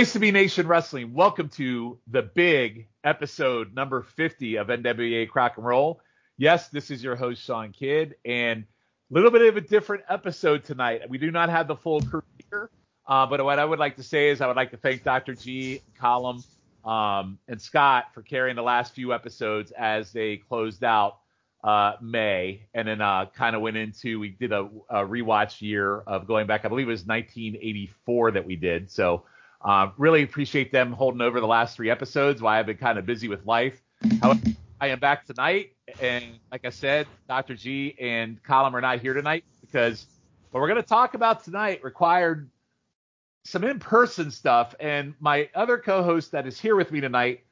Place to be Nation Wrestling. Welcome to the big episode number 50 of NWA Crock and Roll. Yes, this is your host, Sean Kidd, and a little bit of a different episode tonight. We do not have the full crew here, uh, but what I would like to say is I would like to thank Dr. G, Column, um, and Scott for carrying the last few episodes as they closed out uh, May and then uh, kind of went into, we did a, a rewatch year of going back, I believe it was 1984 that we did. So, uh, really appreciate them holding over the last three episodes while I've been kind of busy with life. However, I am back tonight, and like I said, Dr. G and Column are not here tonight because what we're going to talk about tonight required some in-person stuff. And my other co-host that is here with me tonight,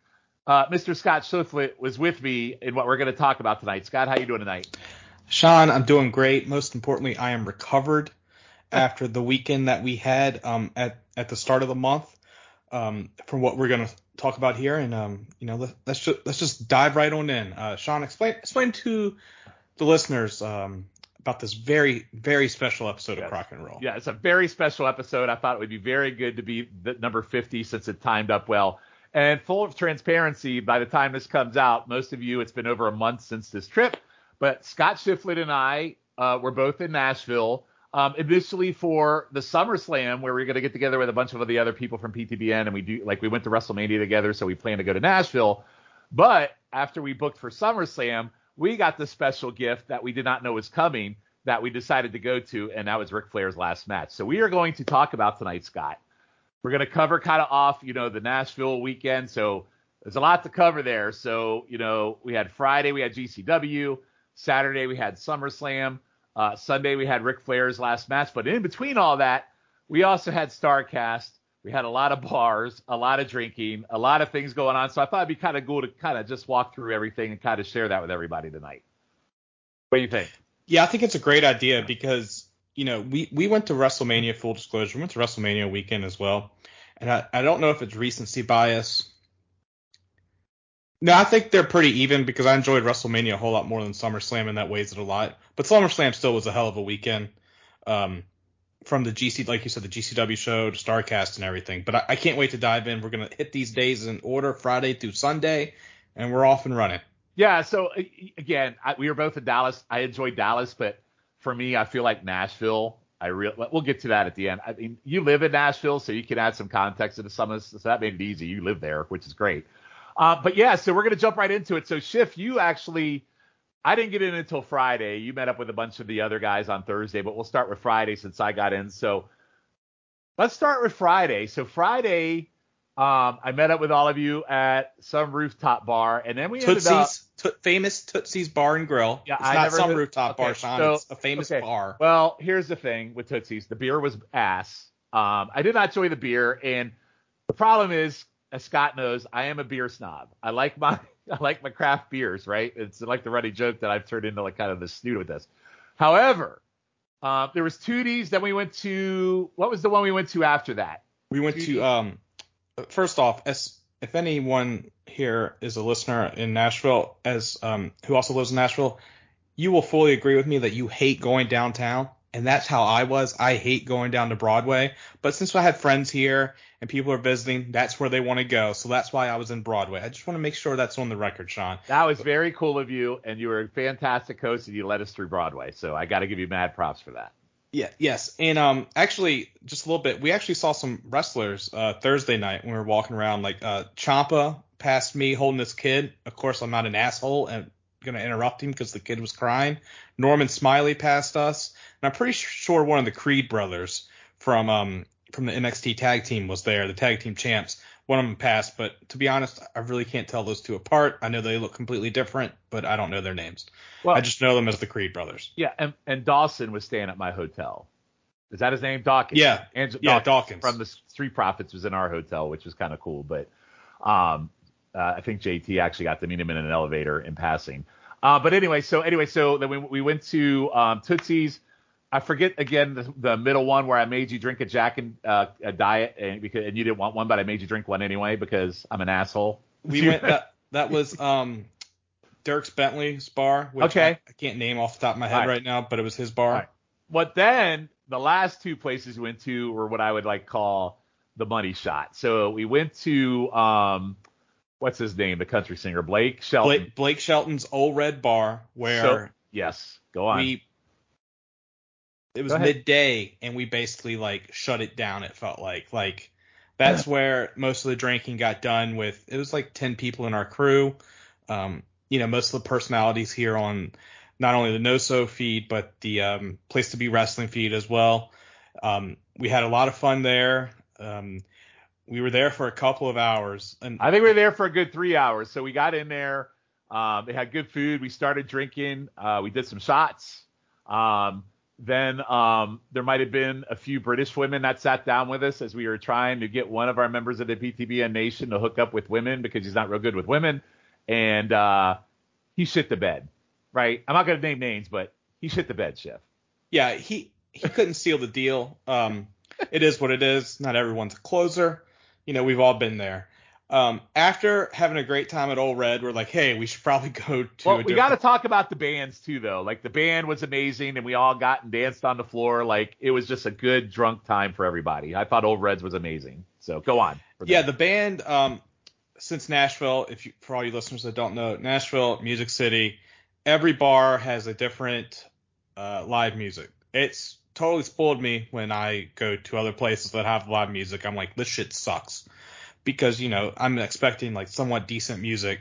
uh, Mr. Scott Shiflett, was with me in what we're going to talk about tonight. Scott, how are you doing tonight? Sean, I'm doing great. Most importantly, I am recovered after the weekend that we had um, at at the start of the month um, from what we're going to talk about here. And um, you know, let, us just let's just dive right on in. Uh, Sean, explain explain to the listeners um, about this very very special episode yes. of Crock and Roll. Yeah, it's a very special episode. I thought it would be very good to be the number 50 since it timed up well. And full of transparency, by the time this comes out, most of you, it's been over a month since this trip. But Scott Shiflett and I uh, were both in Nashville um, initially for the SummerSlam, where we are going to get together with a bunch of the other people from PTBN, and we do like we went to WrestleMania together, so we plan to go to Nashville. But after we booked for SummerSlam, we got the special gift that we did not know was coming that we decided to go to, and that was Ric Flair's last match. So we are going to talk about tonight, Scott. We're going to cover kind of off, you know, the Nashville weekend. So there's a lot to cover there. So, you know, we had Friday, we had GCW. Saturday, we had SummerSlam. Uh, Sunday we had Ric Flair's last match, but in between all that, we also had Starcast. We had a lot of bars, a lot of drinking, a lot of things going on. So I thought it'd be kind of cool to kind of just walk through everything and kind of share that with everybody tonight. What do you think? Yeah, I think it's a great idea because you know we we went to WrestleMania. Full disclosure, we went to WrestleMania weekend as well, and I I don't know if it's recency bias no, I think they're pretty even because I enjoyed WrestleMania a whole lot more than SummerSlam, and that weighs it a lot. But SummerSlam still was a hell of a weekend. Um, from the GC, like you said, the GCW show to Starcast and everything. But I, I can't wait to dive in. We're gonna hit these days in order, Friday through Sunday, and we're off and running. Yeah. So again, I, we were both in Dallas. I enjoyed Dallas, but for me, I feel like Nashville. I real we'll get to that at the end. I mean, you live in Nashville, so you can add some context into some of. So that made it easy. You live there, which is great. Uh, but yeah, so we're gonna jump right into it. So Schiff, you actually, I didn't get in until Friday. You met up with a bunch of the other guys on Thursday, but we'll start with Friday since I got in. So let's start with Friday. So Friday, um, I met up with all of you at some rooftop bar, and then we Tootsie's, ended up to, famous Tootsie's Bar and Grill. Yeah, it's I not some rooftop okay, bar, Sean. So, it's a famous okay. bar. Well, here's the thing with Tootsie's: the beer was ass. Um, I did not enjoy the beer, and the problem is as Scott knows, I am a beer snob. I like my I like my craft beers, right? It's like the running joke that I've turned into like kind of the snoot with this. However, uh, there was Tootsie's. Then we went to what was the one we went to after that? We went Tootsie's. to um. First off, as if anyone here is a listener in Nashville, as um who also lives in Nashville, you will fully agree with me that you hate going downtown and that's how I was. I hate going down to Broadway, but since I have friends here and people are visiting, that's where they want to go. So that's why I was in Broadway. I just want to make sure that's on the record, Sean. That was very cool of you, and you were a fantastic host, and you led us through Broadway. So I got to give you mad props for that. Yeah, yes, and um, actually, just a little bit. We actually saw some wrestlers uh, Thursday night when we were walking around. Like uh, Ciampa passed me holding this kid. Of course, I'm not an asshole and gonna interrupt him because the kid was crying. Norman Smiley passed us. And I'm pretty sure one of the Creed brothers from um from the NXT tag team was there, the tag team champs. One of them passed, but to be honest, I really can't tell those two apart. I know they look completely different, but I don't know their names. Well, I just know them as the Creed brothers. Yeah, and, and Dawson was staying at my hotel. Is that his name? Dawkins. Yeah. Yeah, Dawkins, Dawkins. From the Street Profits was in our hotel, which was kind of cool. But um, uh, I think JT actually got to meet him in an elevator in passing. Uh, but anyway, so anyway, so then we, we went to um, Tootsie's. I forget again the, the, middle one where I made you drink a Jack and uh, a diet and because and you didn't want one, but I made you drink one anyway because I'm an asshole. We went that that was um Dierks Bentley's bar. Which okay. I, I, can't name off the top of my head right. right, now, but it was his bar. Right. But then the last two places we went to were what I would like call the money shot. So we went to um, what's his name, the country singer Blake Shelton. Blake, Blake Shelton's Old Red Bar, where So- yes, go on. we it was midday and we basically like shut it down it felt like. Like that's where most of the drinking got done with it was like 10 people in our crew. Um you know most of the personalities here on not only the no so feed but the um place to be wrestling feed as well. Um we had a lot of fun there. Um we were there for a couple of hours and I think we were there for a good three hours. So we got in there. Um, they had good food. We started drinking. Uh, we did some shots. Um, then um, there might have been a few British women that sat down with us as we were trying to get one of our members of the PTBN Nation to hook up with women because he's not real good with women. And uh, he shit the bed, right? I'm not going to name names, but he shit the bed, Chef. yeah, he he couldn't seal the deal. Um, it is what it is. Not everyone's a closer. You know, we've all been there. Um, after having a great time at Old Red, we're like, hey, we should probably go to. Well, we got to talk about the bands too, though. Like the band was amazing, and we all got and danced on the floor. Like it was just a good drunk time for everybody. I thought Old Reds was amazing. So go on. Yeah, the band. Um, since Nashville, if you, for all you listeners that don't know, Nashville, Music City, every bar has a different uh, live music. It's totally spoiled me when I go to other places that have live music. I'm like, this shit sucks, because you know I'm expecting like somewhat decent music.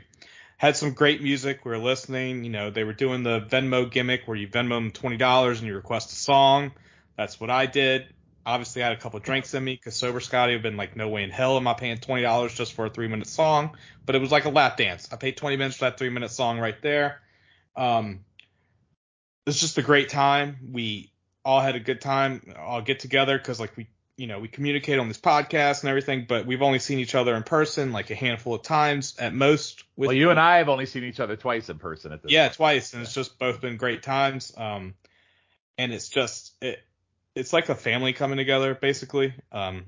Had some great music. We were listening. You know, they were doing the Venmo gimmick where you Venmo them twenty dollars and you request a song. That's what I did. Obviously, I had a couple drinks in me because sober Scotty would have been like, no way in hell am I paying twenty dollars just for a three minute song. But it was like a lap dance. I paid twenty minutes for that three minute song right there. Um, it was just a great time. We all had a good time. All get together because like we, you know, we communicate on this podcast and everything, but we've only seen each other in person like a handful of times at most. With well, you and I have only seen each other twice in person at this. yeah, point. twice, and it's just both been great times. Um, and it's just it, it's like a family coming together basically. Um,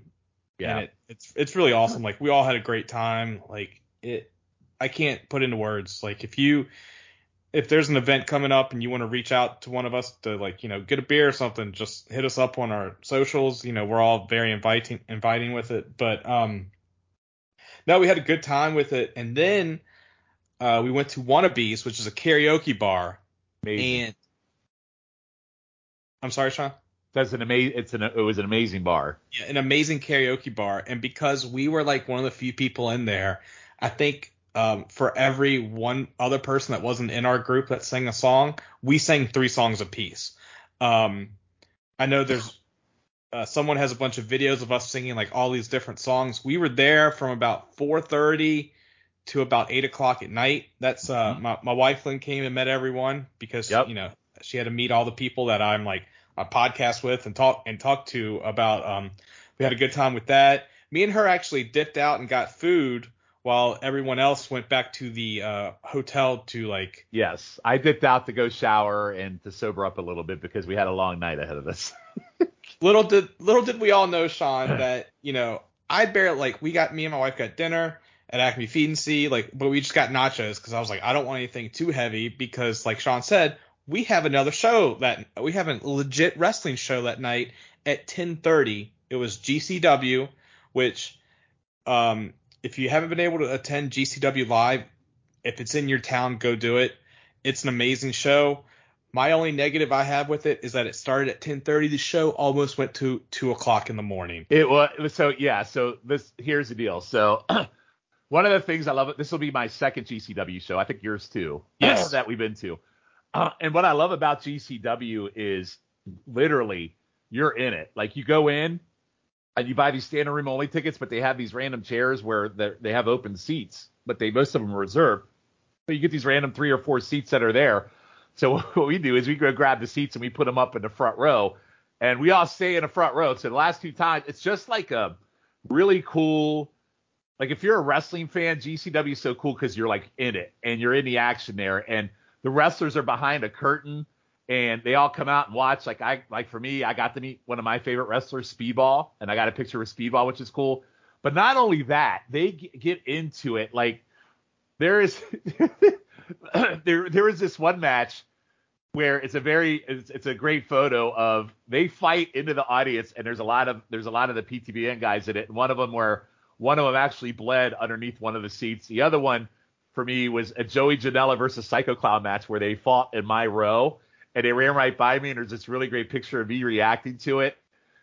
yeah. and it, it's it's really awesome. Like we all had a great time. Like it, I can't put into words. Like if you, if there's an event coming up and you want to reach out to one of us to like you know get a beer or something, just hit us up on our socials. You know we're all very inviting inviting with it. But um, no, we had a good time with it, and then uh, we went to Wannabes, which is a karaoke bar, Amazing. and I'm sorry, Sean. That's an amazing. It's an. It was an amazing bar. Yeah, an amazing karaoke bar, and because we were like one of the few people in there, I think um, for every one other person that wasn't in our group that sang a song, we sang three songs apiece. Um, I know there's uh, someone has a bunch of videos of us singing like all these different songs. We were there from about 4:30 to about eight o'clock at night. That's uh, Mhm. my my wife Lynn came and met everyone because Yep. you know she had to meet all the people that I'm like a podcast with and talk and talk to about. Um, we had a good time with that. Me and her actually dipped out and got food while everyone else went back to the uh, hotel to like. Yes, I dipped out to go shower and to sober up a little bit because we had a long night ahead of us. Little did little did we all know, Sean, that you know I barely like we got me and my wife got dinner at Acme Feed and Seed, like, but we just got nachos because I was like I don't want anything too heavy because like Sean said we have another show that we have a legit wrestling show that night at 10:30. It was GCW, which um if you haven't been able to attend GCW live, if it's in your town, go do it. It's an amazing show. My only negative I have with it is that it started at 10:30. The show almost went to two o'clock in the morning. It was so yeah. So this here's the deal. So one of the things I love. This will be my second GCW show. I think yours too. Yes. that we've been to. Uh, and what I love about GCW is literally you're in it. Like you go in and you buy these standing room only tickets, but they have these random chairs where they have open seats, but they most of them are reserved. But you get these random three or four seats that are there. So what we do is we go grab the seats and we put them up in the front row, and we all stay in the front row. So the last two times, it's just like a really cool. Like if you're a wrestling fan, GCW is so cool because you're like in it and you're in the action there, and the wrestlers are behind a curtain and they all come out and watch. Like I like for me, I got to meet one of my favorite wrestlers, Speedball, and I got a picture with Speedball, which is cool. But not only that, they g- get into it. Like there is there there was this one match where it's a very it's, it's a great photo of they fight into the audience and there's a lot of there's a lot of the PTBN guys in it. And one of them where one of them actually bled underneath one of the seats. The other one for me was a Joey Janela versus Psycho Clown match where they fought in my row and they ran right by me and there's this really great picture of me reacting to it.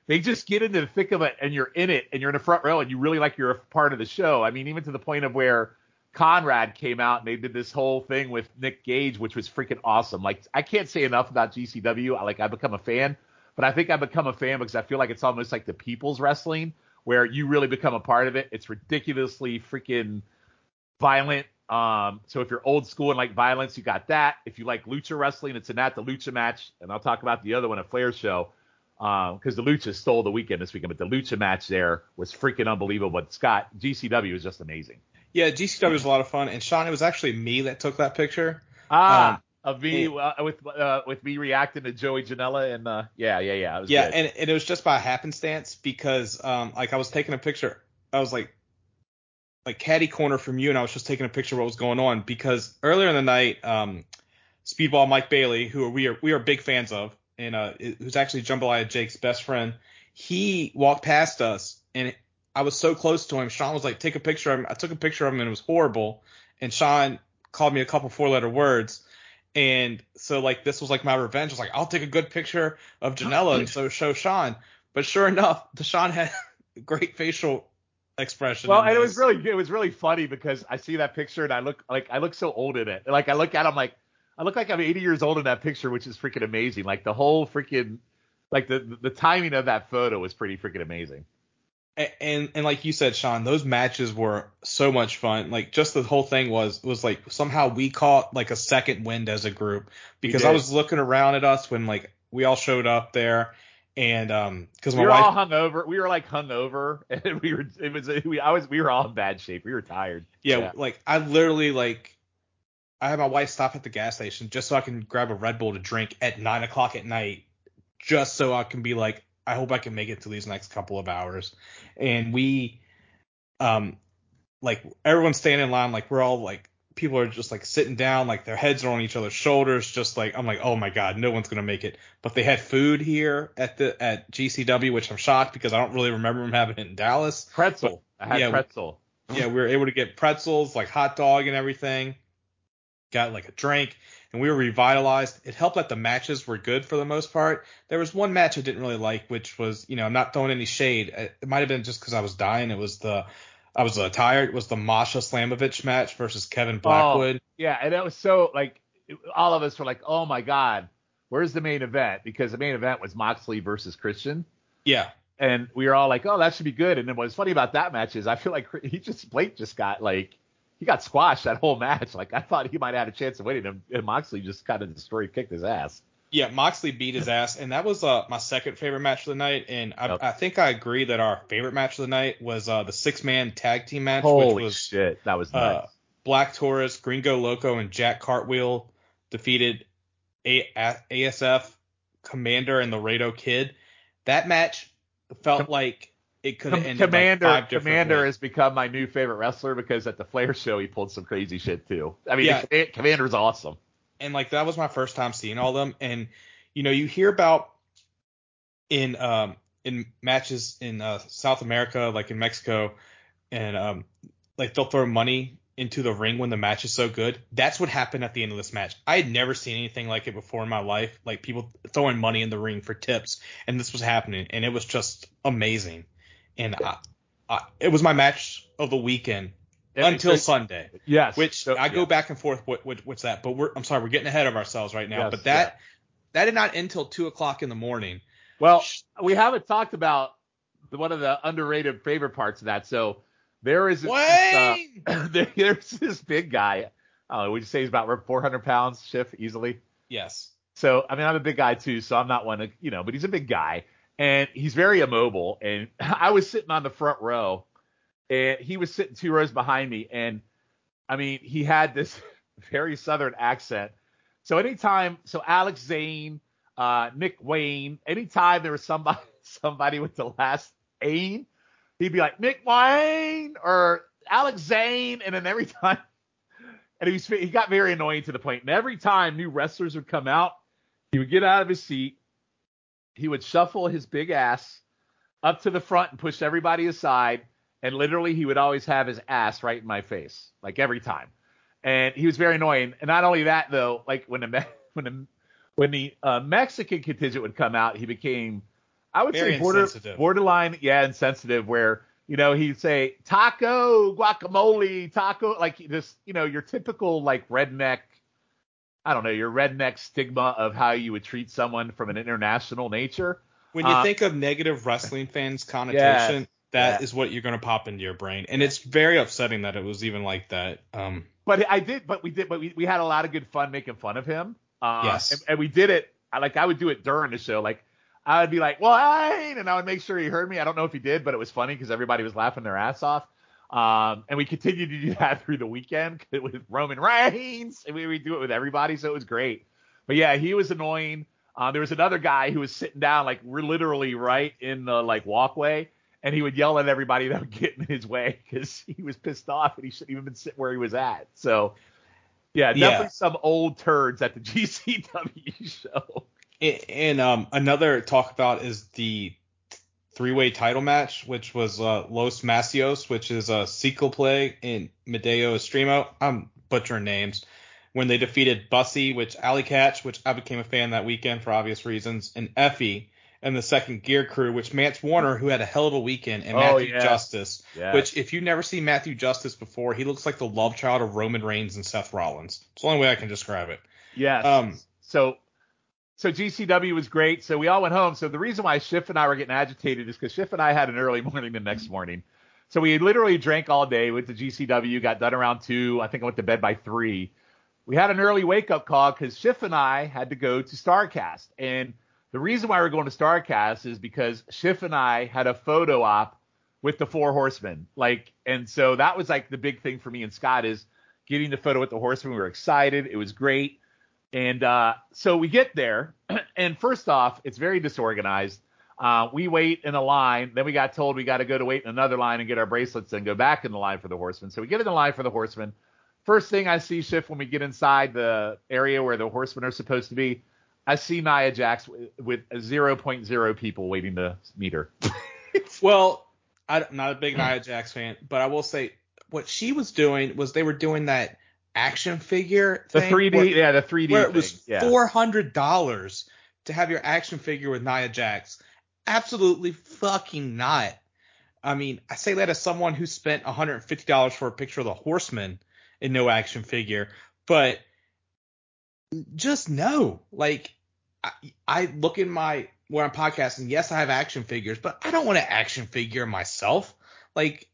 They just get into the thick of it and you're in it and you're in the front row and you really like you're a part of the show. I mean, even to the point of where Conrad came out and they did this whole thing with Nick Gage, which was freaking awesome. Like I can't say enough about GCW. I like I become a fan, but I think I become a fan because I feel like it's almost like the people's wrestling where you really become a part of it. It's ridiculously freaking violent. Um, so if you're old school and like violence, you got that. If you like lucha wrestling, it's in that the lucha match, and I'll talk about the other one, a Flair show, Um, because um, the lucha stole the weekend this weekend, but the lucha match there was freaking unbelievable. But Scott, GCW was just amazing. Yeah, GCW was a lot of fun, and Sean, it was actually me that took that picture. Ah, um, of me and, uh, with uh, with me reacting to Joey Janela, and uh, yeah, yeah, yeah. yeah, good. and, and it was just by happenstance because um, like I was taking a picture, I was like like caddy corner from you, and I was just taking a picture of what was going on because earlier in the night, um, Speedball Mike Bailey, who we are we are big fans of, and uh, who's actually Jambalaya Jake's best friend, he walked past us and I was so close to him. Sean was like, take a picture of him. I took a picture of him and it was horrible. And Sean called me a couple four letter words. And so like this was like my revenge. I was like, I'll take a good picture of Janela and so show Sean. But sure enough, the Deshaun had great facial expression. Well, and it was really it was really funny because I see that picture and I look like I look so old in it. Like I look at I'm like I look like I'm 80 years old in that picture, which is freaking amazing. Like the whole freaking like the the timing of that photo was pretty freaking amazing and and like you said, Sean, those matches were so much fun. Like just the whole thing was was like somehow we caught like a second wind as a group because I was looking around at us when like we all showed up there and um because we were wife, all hung over we were like hung over and we were it was we I was we were all in bad shape. We were tired. Yeah, yeah, like I literally like I had my wife stop at the gas station just so I can grab a Red Bull to drink at nine o'clock at night just so I can be like I hope I can make it to these next couple of hours. And we, um, like everyone's standing in line, like we're all like people are just like sitting down, like their heads are on each other's shoulders, just like I'm like, oh my god, no one's gonna make it. But they had food here at the at GCW, which I'm shocked because I don't really remember them having it in Dallas. Pretzel, but, I had yeah, pretzel. yeah, we were able to get pretzels, like hot dog and everything. Got like a drink and we were revitalized. It helped that the matches were good for the most part. There was one match I didn't really like, which was, you know, I'm not throwing any shade. It might have been just because I was dying. It was the, I was uh, tired. It was the Masha Slamovich match versus Kevin Blackwood. Oh, yeah, and it was so like all of us were like, oh my god, where's the main event? Because the main event was Moxley versus Christian. Yeah. And we were all like, oh, that should be good. And then what's funny about that match is I feel like he just Blake just got like he got squashed that whole match. Like I thought he might have had a chance of winning, him, and Moxley just kind of destroyed, kicked his ass. Yeah, Moxley beat his ass, and that was uh, my second favorite match of the night. And I. I think I agree that our favorite match of the night was uh, the six man tag team match, Holy which was shit, that was uh, nice. Uh, Black Taurus, Gringo Loco, and Jack Cartwheel defeated a- a- ASF Komander and the Rado Kid. That match felt like it could have ended Komander. Like Komander has become my new favorite wrestler because at the Flair show he pulled some crazy shit too. I mean, yeah. Komander's awesome. And like that was my first time seeing all of them, and you know you hear about in um in matches in uh, South America, like in Mexico, and um like they'll throw money into the ring when the match is so good. That's what happened at the end of this match. I had never seen anything like it before in my life, like people throwing money in the ring for tips, and this was happening, and it was just amazing and I, I, it was my match of the weekend until Sunday. Yes. Which so, I go back and forth. What, what, what's that? But we're I'm sorry, we're getting ahead of ourselves right now. Yes, but that yeah. that did not end until two o'clock in the morning. Well, we haven't talked about the, one of the underrated favorite parts of that. So there is uh, there, there's this big guy. Oh, would you say he's about 400 pounds, Schiff, easily? Yes. So I mean, I'm a big guy too, so I'm not one to you know, but he's a big guy and he's very immobile. And I was sitting on the front row, and he was sitting two rows behind me. And I mean, he had this very southern accent. So anytime, so Alex Zayne, uh, Nick Wayne, anytime there was somebody somebody with the last Ain, he'd be like Nick Wayne or Alex Zayne, and then every time, and he was he got very annoying to the point. And every time new wrestlers would come out, He would get out of his seat. He would shuffle his big ass up to the front and push everybody aside. And literally, he would always have his ass right in my face, like every time. And he was very annoying. And not only that, though, like when the when the when the uh, Mexican contingent would come out, he became, I would Very say, border, borderline, yeah, insensitive. Where you know he'd say taco, guacamole, taco, like just you know, your typical like redneck. I don't know your redneck stigma of how you would treat someone from an international nature. When you Uh, think of negative wrestling fans connotation, that is yeah. what you're gonna pop into your brain, and it's very upsetting that it was even like that. Um, But I did, but we did, but we, we had a lot of good fun making fun of him. Uh, Yes. And, and we did it. I like I would do it during the show. Like I would be like, "Well, I," and I would make sure he heard me. I don't know if he did, but it was funny because everybody was laughing their ass off. Um, and we continued to do that through the weekend with Roman Reigns, and we would do it with everybody, so it was great. But yeah, he was annoying. Um, there was another guy who was sitting down, like we're literally right in the like walkway, and he would yell at everybody that would get in his way because he was pissed off and he shouldn't even been sitting where he was at. So yeah, Yeah. definitely some old turds at the GCW show. and um, another talk about is the three-way title match, which was uh, Los Masios, which is a sequel play in Medeo Estremo. I'm butchering names. When they defeated Bussy, which Allie Katch, which I became a fan that weekend for obvious reasons, and Effy, and the second Gear Crew, which Mance Warner, who had a hell of a weekend, and Oh, Matthew yeah. Justice, Yeah. which if you've never seen Matthew Justice before, he looks like the love child of Roman Reigns and Seth Rollins. It's the only way I can describe it. Yes. Um, so so GCW was great. So we all went home. So the reason why Schiff and I were getting agitated is because Schiff and I had an early morning the next morning. So we literally drank all day, went to GCW, got done around two. I think I went to bed by three. We had an early wake up call because Schiff and I had to go to Starcast. And the reason why we're going to Starcast is because Schiff and I had a photo op with the four horsemen. Like, and so that was like the big thing for me and Scott is getting the photo with the horsemen. We were excited. It was great. And uh, so we get there, and first off, it's very disorganized. Uh, we wait in a line, then we got told we got to go to wait in another line and get our bracelets and go back in the line for the horsemen. So we get in the line for the horsemen. First thing I see, Schiff, when we get inside the area where the horsemen are supposed to be, I see Nia Jax with, with 0.0 people waiting to meet her. Well, I'm not a big Nia mm. Jax fan, but I will say what she was doing was they were doing that action figure The 3D, where, yeah, the 3D where thing. it was yeah. four hundred dollars to have your action figure with Nia Jax. Absolutely fucking not. I mean, I say that as someone who spent $150 for a picture of the Horseman and no action figure, but just no. Like, I, look in my where I'm podcasting. Yes, I have action figures, but I don't want an action figure myself. Like,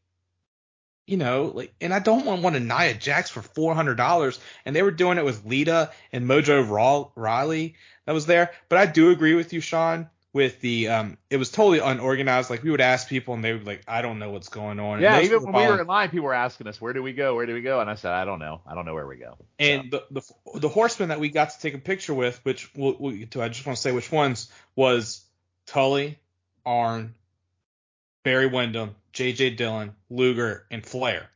you know, like, and I don't want one of Nia Jax for four hundred dollars. And they were doing it with Lita and Mojo Raw, Riley that was there. But I do agree with you, Sean. With the, um, it was totally unorganized. Like we would ask people, and they would be like, I don't know what's going on. Yeah, even when we were in line, people were asking us, "Where do we go? Where do we go?" And I said, "I don't know. I don't know where we go." And the, the the horseman that we got to take a picture with, which we'll, we'll get to, I just want to say which ones was Tully, Arn, Barry Windham, J.J. Dillon, Luger, and Flair.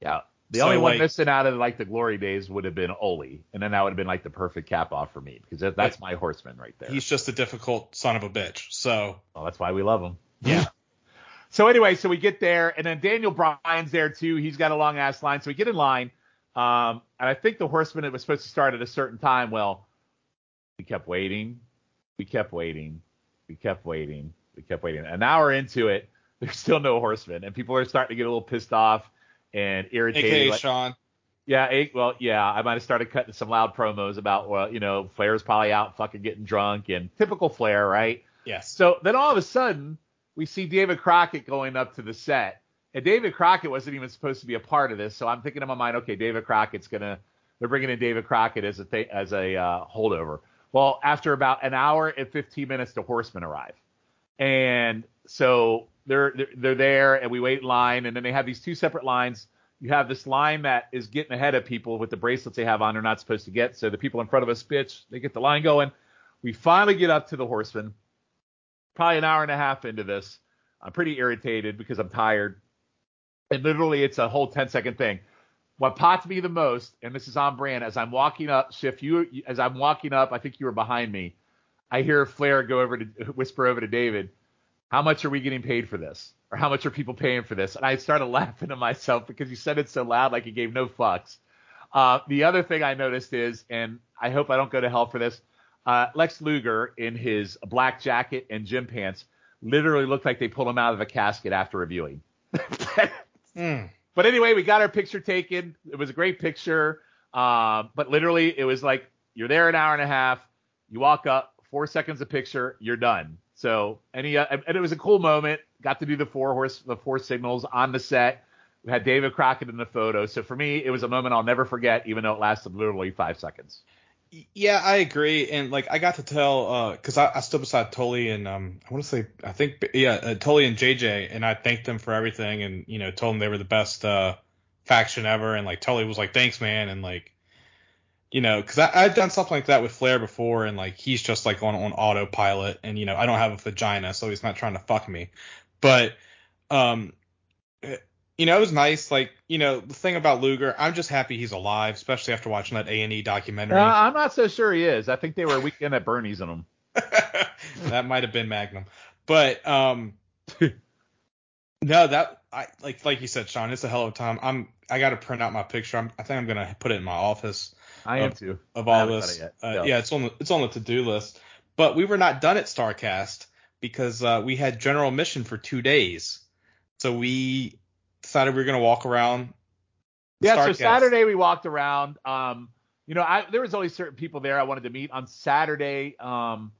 Yeah. The So, only one like- missing out of like the glory days would have been Ole, and then that would have been like the perfect cap off for me because that, that's my horseman right there. He's just a difficult son of a bitch. So well, that's why we love him. Yeah. so anyway, so we get there, and then Daniel Bryan's there too. He's got a long ass line, so we get in line, um, and I think the horseman it was supposed to start at a certain time. Well, we kept waiting, we kept waiting, we kept waiting, we kept waiting. An hour into it, there's still no horseman, and people are starting to get a little pissed off and irritated. AKA like- Sean. Yeah, well, yeah, I might have started cutting some loud promos about, well, you know, Flair's probably out fucking getting drunk and typical Flair, right? Yes. So then all of a sudden, we see David Crockett going up to the set. And David Crockett wasn't even supposed to be a part of this. So I'm thinking in my mind, okay, David Crockett's going to, they're bringing in David Crockett as a, th- as a uh, holdover. Well, after about an hour and 15 minutes, the horsemen arrive. And so they're, they're, there and we wait in line. And then they have these two separate lines. You have this line that is getting ahead of people with the bracelets they have on, they're not supposed to get. So the people in front of us bitch, they get the line going. We finally get up to the horsemen probably an hour and a half into this. I'm pretty irritated because I'm tired. And literally, it's a whole 10 second thing. What popped me the most, and this is on brand, as I'm walking up, Schiff, you, as I'm walking up, I think you were behind me. I hear Flair go over to whisper over to David, "How much are we getting paid for this?" Or how much are people paying for this? And I started laughing to myself because you said it so loud, like you gave no fucks. Uh, the other thing I noticed is, and I hope I don't go to hell for this, uh, Lex Luger in his black jacket and gym pants literally looked like they pulled him out of a casket after reviewing. Mm. But anyway, we got our picture taken. It was a great picture. Um, but literally, it was like you're there an hour and a half. You walk up, four seconds of picture, you're done. So any uh, and it was a cool moment. Got to do the four horse the four signals on the set. We had David Crockett in the photo. So for me, it was a moment I'll never forget, even though it lasted literally five seconds. Yeah, I agree, and like I got to tell, because I, I stood beside Tully and um, I want to say, I think, yeah, uh, Tully and JJ, and I thanked them for everything, and you know, told them they were the best uh, faction ever, and like Tully was like, thanks, man, and like, you know, because I've done something like that with Flair before, and like he's just like on on autopilot, and you know, I don't have a vagina, so he's not trying to fuck me, but um, you know, it was nice. Like, you know, the thing about Luger, I'm just happy he's alive, especially after watching that A and E documentary. Uh, I'm not so sure he is. I think they were a weekend at Bernie's on him. that might have been Magnum, but um, no, that I like like you said, Sean, it's a hell of a time. I'm I got to print out my picture. I'm, I think I'm gonna put it in my office. I am too. Of all haven't this, done it uh. No. yeah, it's on the it's on the to do list. But we were not done at Starcast because uh, we had general mission for two days, so we decided we were gonna walk around. Yeah, so Saturday we walked around. Um, you know, I there was only certain people there I wanted to meet on Saturday. Um,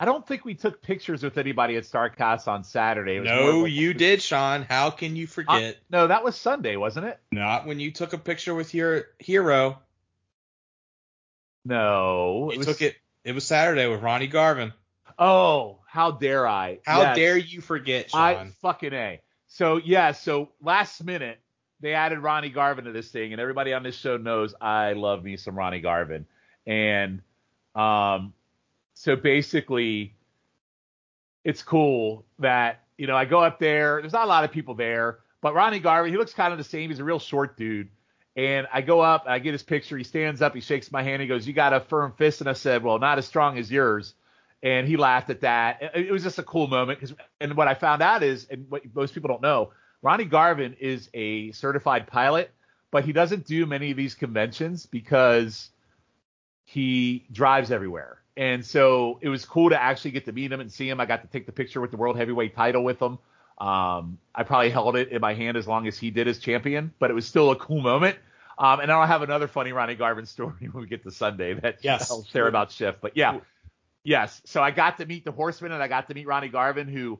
I don't think we took pictures with anybody at Starcast on Saturday. It was more No, like- you did, Sean. How can you Uh, forget? no, that was Sunday, wasn't it? Not when you took a picture with your hero. No, You was- took it. It was Saturday with Ronnie Garvin. Oh, how dare I? How Yes. dare you forget, Sean? I fucking a. So yeah, so last minute they added Ronnie Garvin to this thing, and everybody on this show knows I love me some Ronnie Garvin, and um, so basically, it's cool that you know I go up there. There's not a lot of people there, but Ronnie Garvin, he looks kind of the same. He's a real short dude. And I go up, I get his picture. He stands up, he shakes my hand, he goes, "You got a firm fist," and I said, "Well, not as strong as yours." and he laughed at that. It, was just a cool moment because, and what I found out is, and what most people don't know, Ronnie Garvin is a certified pilot, but he doesn't do many of these conventions because he drives everywhere. And so it was cool to actually get to meet him and see him. I got to take the picture with the world heavyweight title with him. Um, I probably held it in my hand as long as he did as champion, but it was still a cool moment. Um, and I'll have another funny Ronnie Garvin story when we get to Sunday that Yes. I'll share about Schiff. But yeah, yes. So I got to meet the Horsemen and I got to meet Ronnie Garvin, who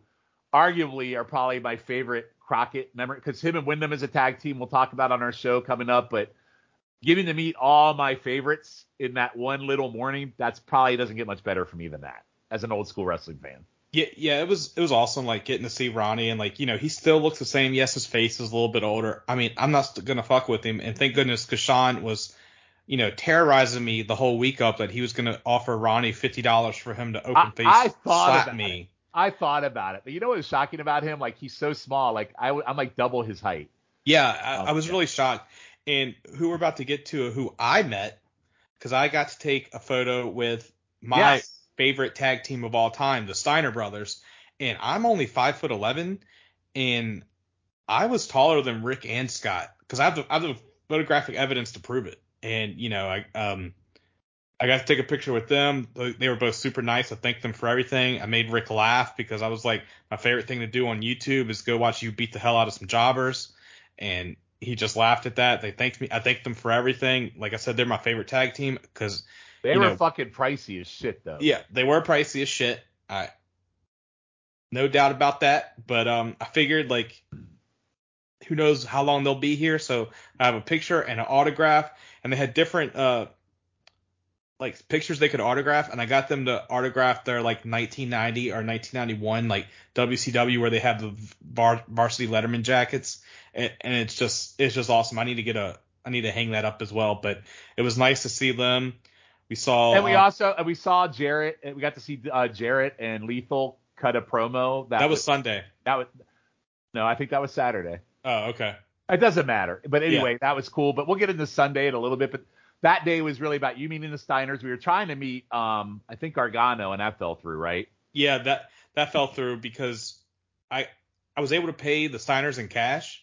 arguably are probably my favorite Crockett member because him and Windham as a tag team we'll talk about on our show coming up. But getting to meet all my favorites in that one little morning, that's probably doesn't get much better for me than that as an old school wrestling fan. Yeah, yeah, it was it was awesome, like getting to see Ronnie and like you know he still looks the same. Yes, his face is a little bit older. I mean, I'm not gonna fuck with him, and thank goodness Sean was, you know, terrorizing me the whole week up that he was gonna offer Ronnie fifty dollars for him to open face I thought slap about me. I thought about it, but you know what was shocking about him? Like he's so small. Like I, am like double his height. Yeah, I, Oh, I was yeah. really shocked. And who we're about to get to, who I met, because I got to take a photo with my Yes. Favorite tag team of all time, the Steiner brothers, and I'm only five foot eleven, and I was taller than Rick and Scott because I have the I have the photographic evidence to prove it. And you know, I um I got to take a picture with them. They were both super nice. I thanked them for everything. I made Rick laugh because I was like, my favorite thing to do on YouTube is go watch you beat the hell out of some jobbers, and he just laughed at that. They thanked me. I thanked them for everything. Like I said, they're my favorite tag team because They were know- fucking pricey as shit though. yeah, they were pricey as shit. I no doubt about that. But um, I figured like, who knows how long they'll be here? So I have a picture and an autograph, and they had different uh, like pictures they could autograph, and I got them to autograph their like 1990 or 1991 like WCW where they have the var- varsity Letterman jackets, and, and it's just it's just awesome. I need to get a I need to hang that up as well. But it was nice to see them. We saw And we uh, also and we saw Jarrett. and We got to see uh, Jarrett and Lethal cut a promo. That, that was Sunday. that was no, I think that was Saturday. Oh, okay. It doesn't matter. But anyway, that was cool. But we'll get into Sunday in a little bit. But that day was really about you meeting the Steiners. We were trying to meet, um, I think Gargano, and that fell through, right? Yeah, that that fell through because I I was able to pay the Steiners in cash,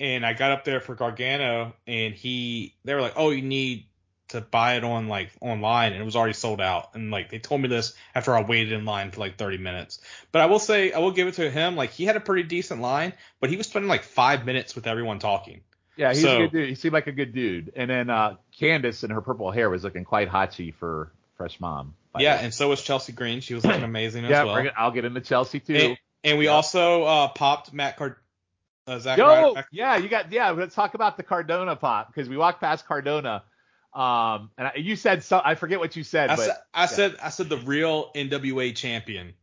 and I got up there for Gargano, and he they were like, oh, you need to buy it on like online, and it was already sold out. And like they told me this after I waited in line for like 30 minutes. But I will say I will give it to him. Like he had a pretty decent line, but he was spending like five minutes with everyone talking. Yeah, he's So- a good dude. He seemed like a good dude. And then uh, Candice and her purple hair was looking quite hotchy for fresh mom. Yeah, and so was Chelsea Green. She was looking amazing as yeah. well. we're I'll get into Chelsea too. And, and we Yeah. also uh, popped Matt Card. Uh, Zach Yo, Ryder yeah, you got yeah. Let's talk about the Cardona pop because we walked past Cardona. Um, and I, you said so. I forget what you said, I but said, I said, I said the real NWA champion.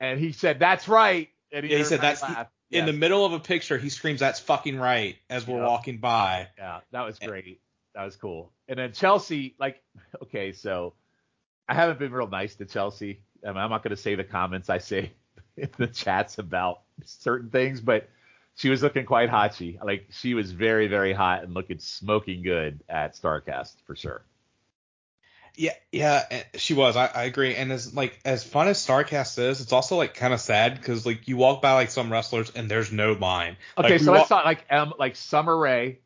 and he said that's right. And Yeah, he said that's- laughed. In the middle of a picture, he screams, "That's fucking right!" as we're Yeah. walking by. Yeah, that was great. That was cool. And then Chelsea, like, okay, so I haven't been real nice to Chelsea. I mean, I'm not going to say the comments I say in the chats about certain things, but she was looking quite hotchy. Like, she was very, very hot and looking smoking good at Starcast for sure. Yeah, yeah, eh, she was. I, I agree. And as like as fun as Starcast is, it's also like kind of sad because like you walk by like some wrestlers and there's no line. Okay, Like, so let's talk like um like Summer Rae,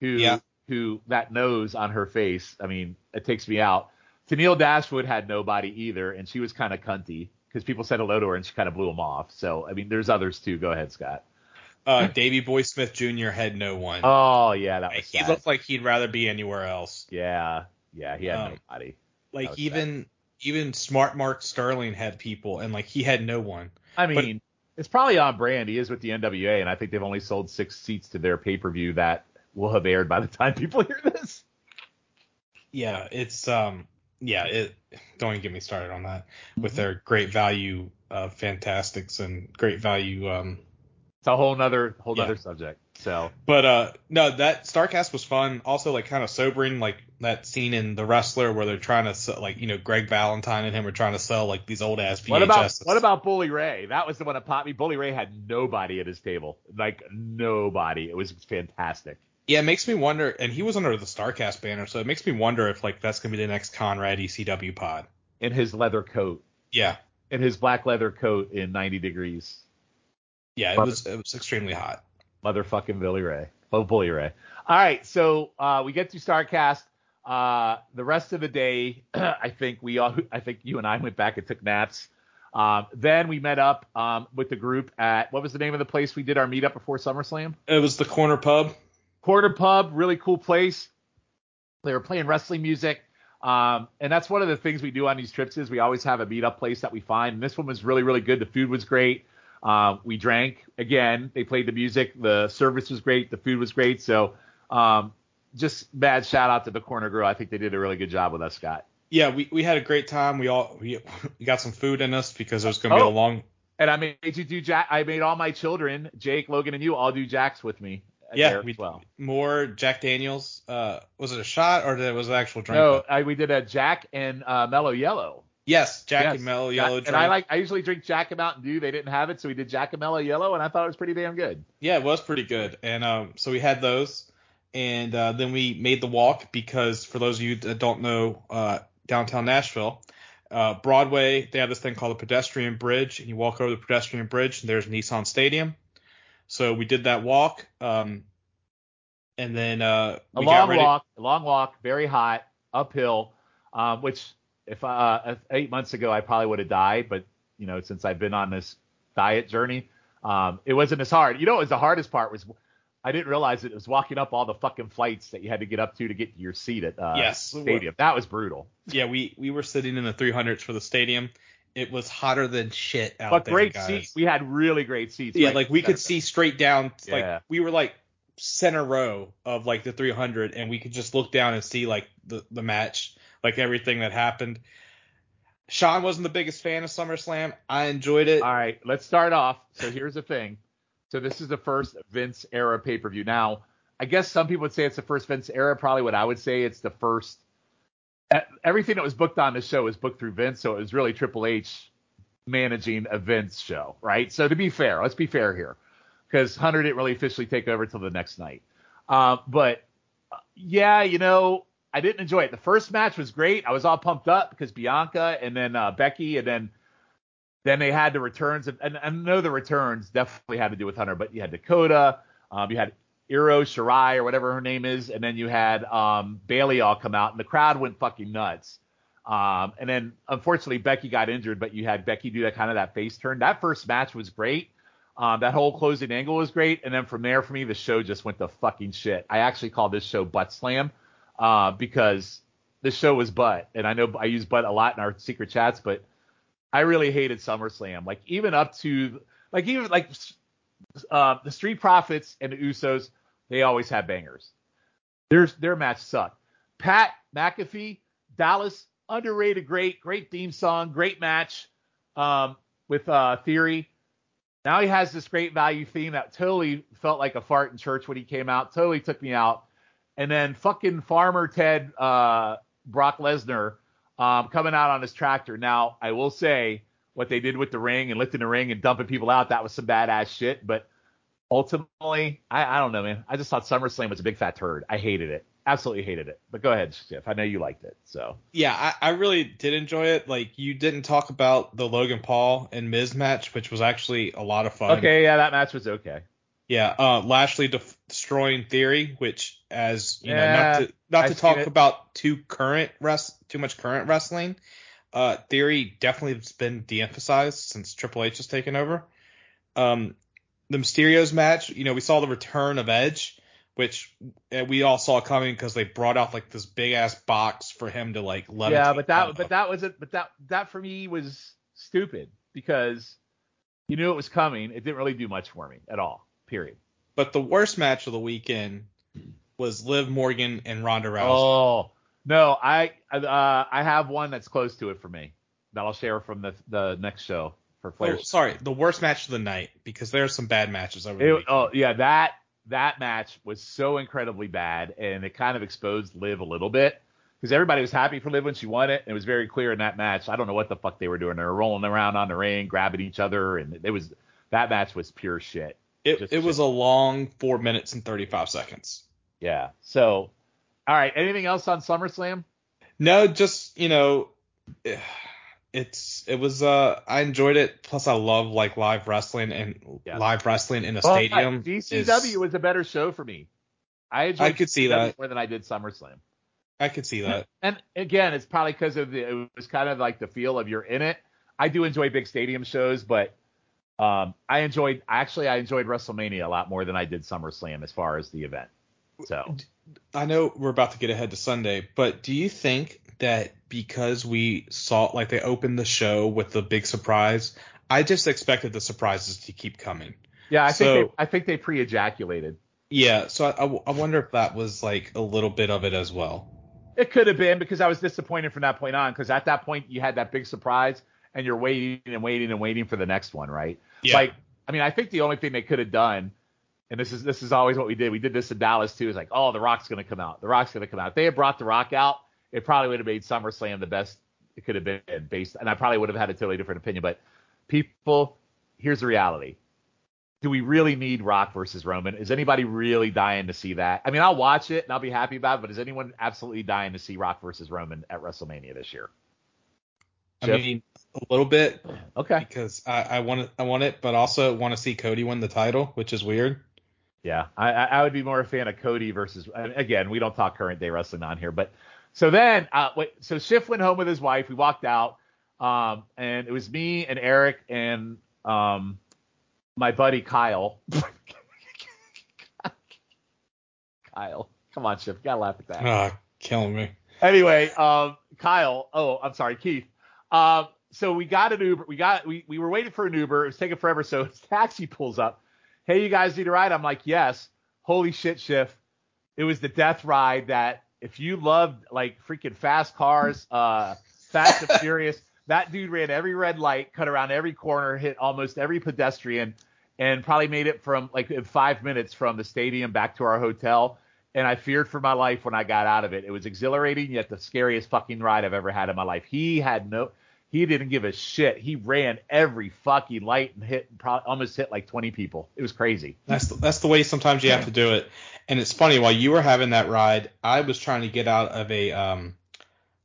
who Yeah. who that nose on her face. I mean, it takes me out. Tenille Dashwood had nobody either, and she was kind of cunty because people said hello to her and she kind of blew them off. So I mean, there's others too. Go ahead, Scott. Uh, Davy Boy Smith Jr. had no one. Oh yeah, that was he sad. looked like he'd rather be anywhere else. yeah, yeah, he had Um, nobody. Like even even Smart Mark Sterling had people, and like he had no one. I but- mean, it's probably on brand. He is with the NWA, and I think they've only sold six seats to their pay per view that will have aired by the time people hear this. Yeah, it's um yeah, it don't even get me started on that with Mhm. their great value uh fantastics and great value um It's a whole nother whole Yeah. nother subject. So but uh no that Starcast was fun also like kind of sobering like that scene in The Wrestler where they're trying to sell, like you know Greg Valentine and him are trying to sell like these old ass What about what about Bully Ray? That was the one that popped me. Bully Ray had nobody at his table, like nobody. It was fantastic. yeah it makes me wonder and he was under the Starcast banner so it makes me wonder if like that's gonna be the next Conrad ECW pod In his leather coat, yeah in his black leather coat in 90 degrees, yeah it Love was it was extremely hot motherfucking Billy Ray, oh Bully Ray. All right, so uh, we get to Starcast. Uh, the rest of the day, I think we all, I think you and I went back and took naps. Um, then we met up um, with the group at what was the name of the place we did our meetup before SummerSlam? it was the corner pub Quarter Pub, really cool place. They were playing wrestling music. Um, and that's one of the things we do on these trips is we always have a meetup place that we find. And this one was really, really good. The food was great. Uh, we drank again. They played the music. The service was great. The food was great. So um, just bad shout out to the Corner Grill. I think they did a really good job with us, Scott. yeah, we, we had a great time. We all we, we got some food in us because it was gonna be Oh. a long. And I made you do Jack. I made all my children, Jake, Logan, and you, all do Jacks with me. Yeah, there we as well. more Jack Daniels. Uh, was it a shot or was it actual drink? No, I, we did a Jack and uh, Mellow Yellow. Yes, Jack Yes. and Mellow Yellow and drink. I like I usually drink Jack and Mountain Dew. They didn't have it, so we did Jack and Mellow Yellow, and I thought it was pretty damn good. yeah, it was pretty good. And um, so we had those, and uh, then we made the walk because for those of you that don't know, uh, downtown Nashville, uh, Broadway, they have this thing called the pedestrian bridge, and you walk over the pedestrian bridge, and there's Nissan Stadium. So we did that walk, um, and then uh, A long walk, a long walk, very hot, uphill. Um, which if uh, eight months ago I probably would have died, but you know since I've been on this diet journey, um, it wasn't as hard. You know, what was the hardest part was I didn't realize it was walking up all the fucking flights that you had to get up to to get to your seat at uh, Yes. stadium. That was brutal. Yeah, we we were sitting in the 300s for the stadium. It was hotter than shit out But there, great guys. seats. We had really great seats. yeah, right like we could see straight down. Yeah. Like we were like center row of like the 300, and we could just look down and see like the the match, like everything that happened. Sean wasn't the biggest fan of SummerSlam. I enjoyed it. All right, let's start off. So here's the thing. So this is the first Vince era pay per view. Now, I guess some people would say it's the first Vince era. Probably what I would say it's the first. Everything that was booked on this show was booked through Vince, so it was really Triple H managing a Vince show, right? So to be fair, let's be fair here, because Hunter didn't really officially take over till the next night. Uh, but uh, yeah, you know, I didn't enjoy it. The first match was great. I was all pumped up because Bianca and then uh, Becky and then then they had the returns and, and I know the returns definitely had to do with Hunter, but you had Dakota, um, you had Io Shirai or whatever her name is, and then you had um, Bayley all come out and the crowd went fucking nuts. Um, and then unfortunately Becky got injured, but you had Becky do that kind of that face turn. That first match was great. Um, that whole closing angle was great, and then from there for me the show just went to fucking shit. I actually called this show Butt Slam uh, because the show was butt, and I know I use butt a lot in our secret chats, but I really hated SummerSlam. Like even up to like even like uh, the Street Profits and the Usos, they always have bangers. Their their match sucked. Pat McAfee, Dallas, underrated, great, great theme song, great match um, with uh, Theory. Now he has this great value theme that totally felt like a fart in church when he came out. Totally took me out. And then fucking Farmer Ted uh, Brock Lesnar um, coming out on his tractor. Now I will say what they did with the ring and lifting the ring and dumping people out that was some badass shit. But ultimately, I, I don't know, man. I just thought SummerSlam was a big fat turd. I hated it absolutely hated it. But go ahead, Jeff. I know you liked it. So yeah, I, I, really did enjoy it. Like you didn't talk about the Logan Paul and Miz match, which was actually a lot of fun. Okay, yeah, that match was okay. Yeah, uh, Lashley def- destroying Theory, which as you yeah, know, not to not to talk about too current rest too much current wrestling. Uh, Theory definitely has been de-emphasized since Triple H has taken over. Um, the Mysterio's match, you know, we saw the return of Edge which uh, we all saw coming because they brought out like this big ass box for him to like let. Yeah, but that but that was it. But that that for me was stupid because you knew it was coming. It didn't really do much for me at all. Period. But the worst match of the weekend was Liv Morgan and Ronda Rousey. Oh no, I uh, I have one that's close to it for me that I'll share from the the next show for players. Oh, sorry, the worst match of the night because there are some bad matches over. It, oh yeah, that that match was so incredibly bad, and it kind of exposed Liv a little bit because everybody was happy for Liv when she won it. And it was very clear in that match. I don't know what the fuck they were doing. They were rolling around on the ring, grabbing each other, and it was that match was pure shit. It it was a long four minutes and thirty five seconds. Yeah. So, all right. Anything else on SummerSlam? No, just you know it's it was uh I enjoyed it. Plus I love like live wrestling and yeah. live wrestling in a well, stadium. GCW is, was a better show for me. I enjoyed I could see that more than I did SummerSlam. I could see that. And again, it's probably because of the it was kind of like the feel of you're in it. I do enjoy big stadium shows, but um, I enjoyed actually I enjoyed WrestleMania a lot more than I did SummerSlam as far as the event. So I know we're about to get ahead to Sunday, but do you think that because we saw like they opened the show with the big surprise, I just expected the surprises to keep coming. Yeah, I so, think they, I think they pre-ejaculated. Yeah, so I, I wonder if that was like a little bit of it as well. It could have been because I was disappointed from that point on because at that point you had that big surprise and you're waiting and waiting and waiting for the next one, right? Yeah. Like, I mean, I think the only thing they could have done, and this is this is always what we did. We did this in Dallas too. Is like, oh, the Rock's gonna come out. The Rock's gonna come out. If they had brought the Rock out, it probably would have made SummerSlam the best it could have been based, and I probably would have had a totally different opinion. But people, here's the reality. Do we really need Rock versus Roman? Is anybody really dying to see that? I mean, I'll watch it and I'll be happy about it, but is anyone absolutely dying to see Rock versus Roman at WrestleMania this year? I Jeff? mean, a little bit. Okay. Because I, I want it, I want it, but also want to see Cody win the title, which is weird. Yeah, I, I would be more a fan of Cody versus. Again, we don't talk current day wrestling on here, but so then, uh, wait, so Schiff went home with his wife. We walked out, um, and it was me and Eric and um, my buddy Kyle. Kyle, come on, Schiff, you gotta laugh at that. Ah, uh, killing me. Anyway, um, Kyle. Oh, I'm sorry, Keith. Um, so we got an Uber. We got we we were waiting for an Uber. It was taking forever. So his taxi pulls up. Hey, you guys need a ride? I'm like, yes. Holy shit, Schiff. It was the death ride that if you loved like freaking fast cars, uh, Fast and Furious, that dude ran every red light, cut around every corner, hit almost every pedestrian, and probably made it from like in five minutes from the stadium back to our hotel. And I feared for my life when I got out of it. It was exhilarating, yet the scariest fucking ride I've ever had in my life. He had no, he didn't give a shit. He ran every fucking light and hit, almost hit like 20 people. It was crazy. That's the, that's the way sometimes you have to do it. And it's funny while you were having that ride, I was trying to get out of a um,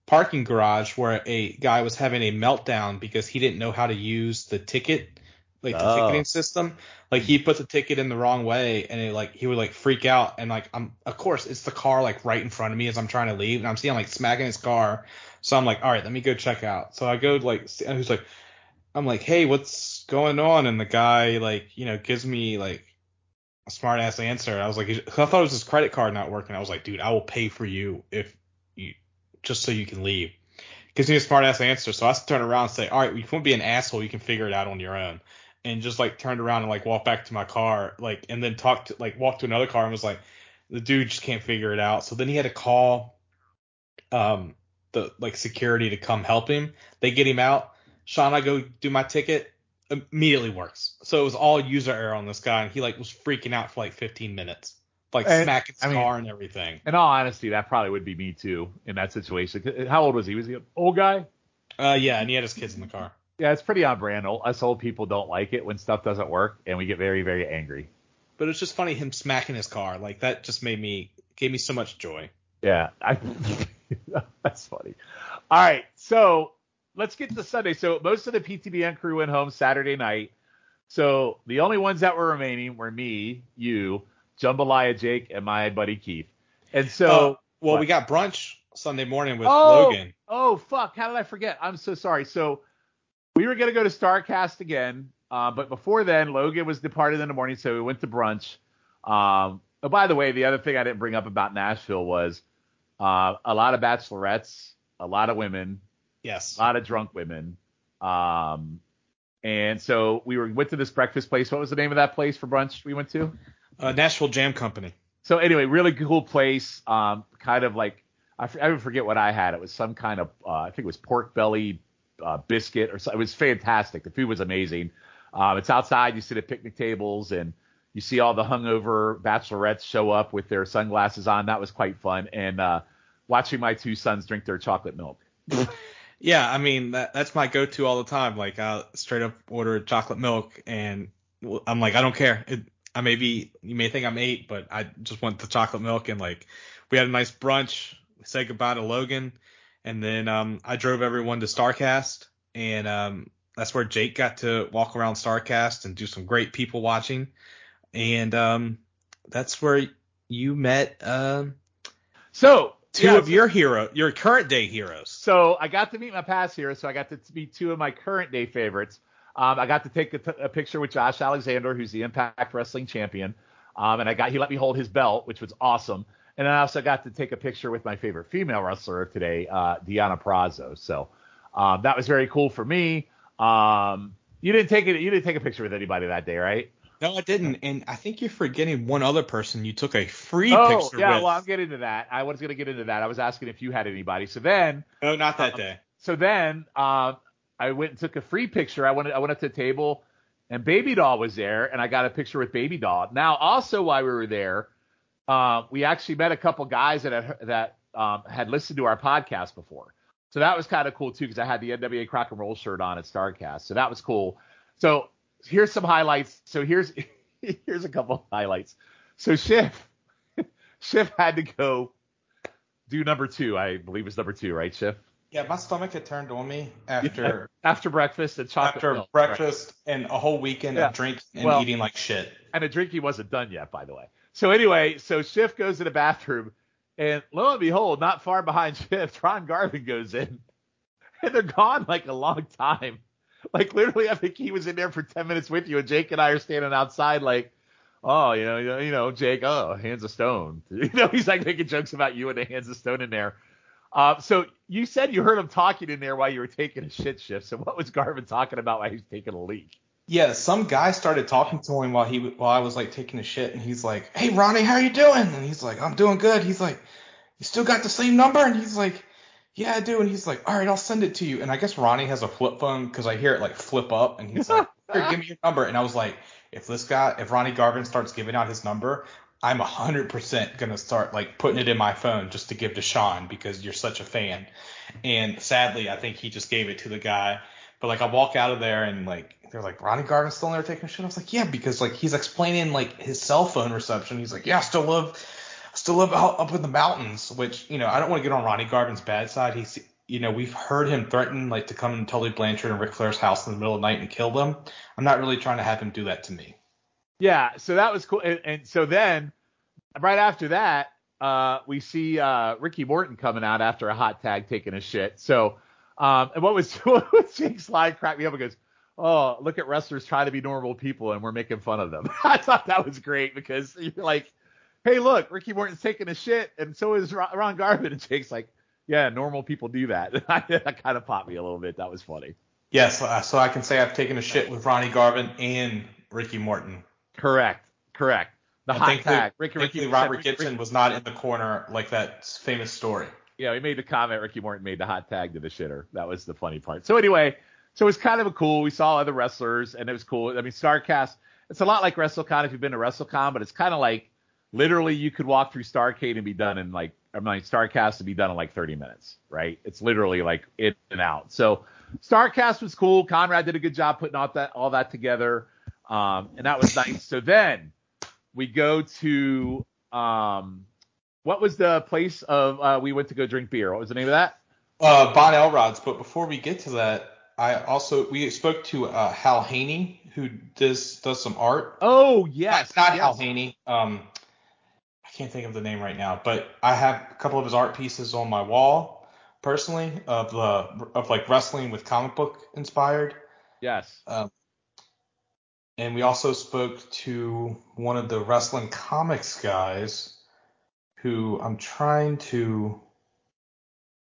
parking garage where a guy was having a meltdown because he didn't know how to use the ticket like the Oh. ticketing system. Like he put the ticket in the wrong way and it like he would like freak out and like I'm of course it's the car like right in front of me as I'm trying to leave and I'm seeing like smacking his car. So I'm like, all right, let me go check out. So I go like he's like I'm like, hey, what's going on? And the guy like, you know, gives me like a smart ass answer. I was like, I thought it was his credit card not working. I was like, dude, I will pay for you if you just so you can leave. Gives me a smart ass answer. So I turn around and say, all right, you want to be an asshole, you can figure it out on your own. And just like turned around and like walked back to my car, like and then talked to like walked to another car and was like, the dude just can't figure it out. So then he had to call um the like security to come help him. They get him out. Sean, I go do my ticket. Immediately works. So it was all user error on this guy, and he like was freaking out for like 15 minutes, like And, smacking his I mean- car and everything. In all honesty, that probably would be me too in that situation. How old was he? Was he an old guy? Uh, yeah, and he had his kids in the car. Yeah, it's pretty on brand. Us old people don't like it when stuff doesn't work, and we get very, very angry. But it's just funny him smacking his car. Like that just made me gave me so much joy. Yeah, I, that's funny. All right, so let's get to Sunday. So most of the PTBN crew went home Saturday night. So the only ones that were remaining were me, you, Jambalaya Jake, and my buddy Keith. And so, Uh, well, what? we got brunch Sunday morning with Oh! Logan. oh fuck, how did I forget? I'm so sorry. So we were gonna go to Starcast again, uh, but before then, Logan was departed in the morning, so we went to brunch. Um, oh, by the way, the other thing I didn't bring up about Nashville was uh, a lot of bachelorettes, a lot of women, Yes. a lot of drunk women. Um, and so we were went to this breakfast place. What was the name of that place for brunch we went to? Uh, Nashville Jam Company. So anyway, really cool place. Um, kind of like I, f- I forget what I had. It was some kind of uh, I think it was pork belly uh, biscuit or so. It was fantastic. The food was amazing. Um, it's outside. You sit at picnic tables and you see all the hungover bachelorettes show up with their sunglasses on. That was quite fun. And uh, watching my two sons drink their chocolate milk. Yeah, I mean that that's my go-to all the time. Like I straight up order chocolate milk, and I'm like, I don't care. It, I may be, you may think I'm eight, but I just want the chocolate milk. And like, we had a nice brunch. Said goodbye to Logan, and then um, I drove everyone to Starcast, and um, that's where Jake got to walk around Starcast and do some great people watching, and um, that's where you met um, So two yeah, of your hero, your current day heroes. So I got to meet my past heroes. So I got to meet two of my current day favorites. Um, I got to take a, t- a picture with Josh Alexander, who's the Impact Wrestling champion. Um, and I got he let me hold his belt, which was awesome. And then I also got to take a picture with my favorite female wrestler of today, uh, Deonna Purrazzo. So um, that was very cool for me. Um, you didn't take it. You didn't take a picture with anybody that day, right? No, I didn't. And I think you're forgetting one other person you took a free oh, picture yeah. with. Well, I'm getting to that. I was going to get into that. I was asking if you had anybody. So then no, not that day. so then um, I went and took a free picture. I went I went up to the table, and Baby Doll was there, and I got a picture with Baby Doll. Now, also while we were there, uh, we actually met a couple guys that had, that um, had listened to our podcast before. So that was kind of cool too, because I had the NWA Crock and Roll shirt on at Starcast. So that was cool. So here's some highlights. So here's here's a couple of highlights. So Schiff Schiff had to go do number two. I believe it's number two, right, Schiff? Yeah, my stomach had turned on me after after breakfast and chocolate after milk, right? breakfast and a whole weekend Yeah. of drinking and Well- eating like shit. and the drinking wasn't done yet, by the way. So anyway, so Schiff goes to the bathroom, and lo and behold, not far behind Schiff, Ron Garvin goes in, and they're gone like a long time. Like literally, I think he was in there for ten minutes with you, and Jake and I are standing outside, like, oh, you know, you know, Jake, oh, hands of stone. You know, he's like making jokes about you and the hands of stone in there. Uh, so you said you heard him talking in there while you were taking a shit Schiff. So what was Garvin talking about while he was taking a leak? Yeah, some guy started talking to him while he while I was like taking a shit, and he's like, "Hey, Ronnie, how you doing?" And he's like, "I'm doing good." He's like, "You still got the same number?" And he's like, "Yeah, I do." And he's like, "All right, I'll send it to you." And I guess Ronnie has a flip phone because I hear it like flip up, and he's like, "Here, give me your number." And I was like, "If this guy, if Ronnie Garvin starts giving out his number, I'm 100% going to start like putting it in my phone just to give to Sean because you're such a fan. And sadly, I think he just gave it to the guy. But like I walk out of there and like they're like Ronnie Garvin's still in there taking a shit. I was like, yeah, because like he's explaining like his cell phone reception. He's like, yeah, I still live, I still live up in the mountains. Which you know I don't want to get on Ronnie Garvin's bad side. He's you know we've heard him threaten like to come in Tully Blanchard and Ric Flair's house in the middle of the night and kill them. I'm not really trying to have him do that to me. Yeah, so that was cool. And, and so then right after that, uh, we see uh, Ricky Morton coming out after a hot tag taking a shit. So, um, and what was what was Jake Slide cracked me up and goes, "Oh, look at wrestlers trying to be normal people, and we're making fun of them." I thought that was great because like, "Hey, look, Ricky Morton's taking a shit, and so is Ron Garvin," and Jake's like, "Yeah, normal people do that." that kind of popped me a little bit. That was funny. Yes, uh, so I can say I've taken a shit with Ronnie Garvin and Ricky Morton. Correct. Correct. The I hot tag. Ricky, Ricky, Ricky Robert Ricky- Gibson was not in the corner like that famous story. Yeah, he made the comment. Ricky Morton made the hot tag to the shitter. That was the funny part. So anyway, so it was kind of a cool. We saw other wrestlers, and it was cool. I mean, Starcast. It's a lot like WrestleCon if you've been to WrestleCon, but it's kind of like literally you could walk through Starcade and be done in like I mean Starcast to be done in like 30 minutes, right? It's literally like in and out. So Starcast was cool. Conrad did a good job putting all that all that together, um, and that was nice. So then we go to um, what was the place of uh, we went to go drink beer? What was the name of that? Uh, Von Elrod's. But before we get to that, I also we spoke to uh, Hal Haney who does does some art. Oh yes, It's not yes. Hal Haney. Um, can't think of the name right now, but I have a couple of his art pieces on my wall personally of uh, of like wrestling with comic book inspired. Yes. Um, and we also spoke to one of the wrestling comics guys who I'm trying to.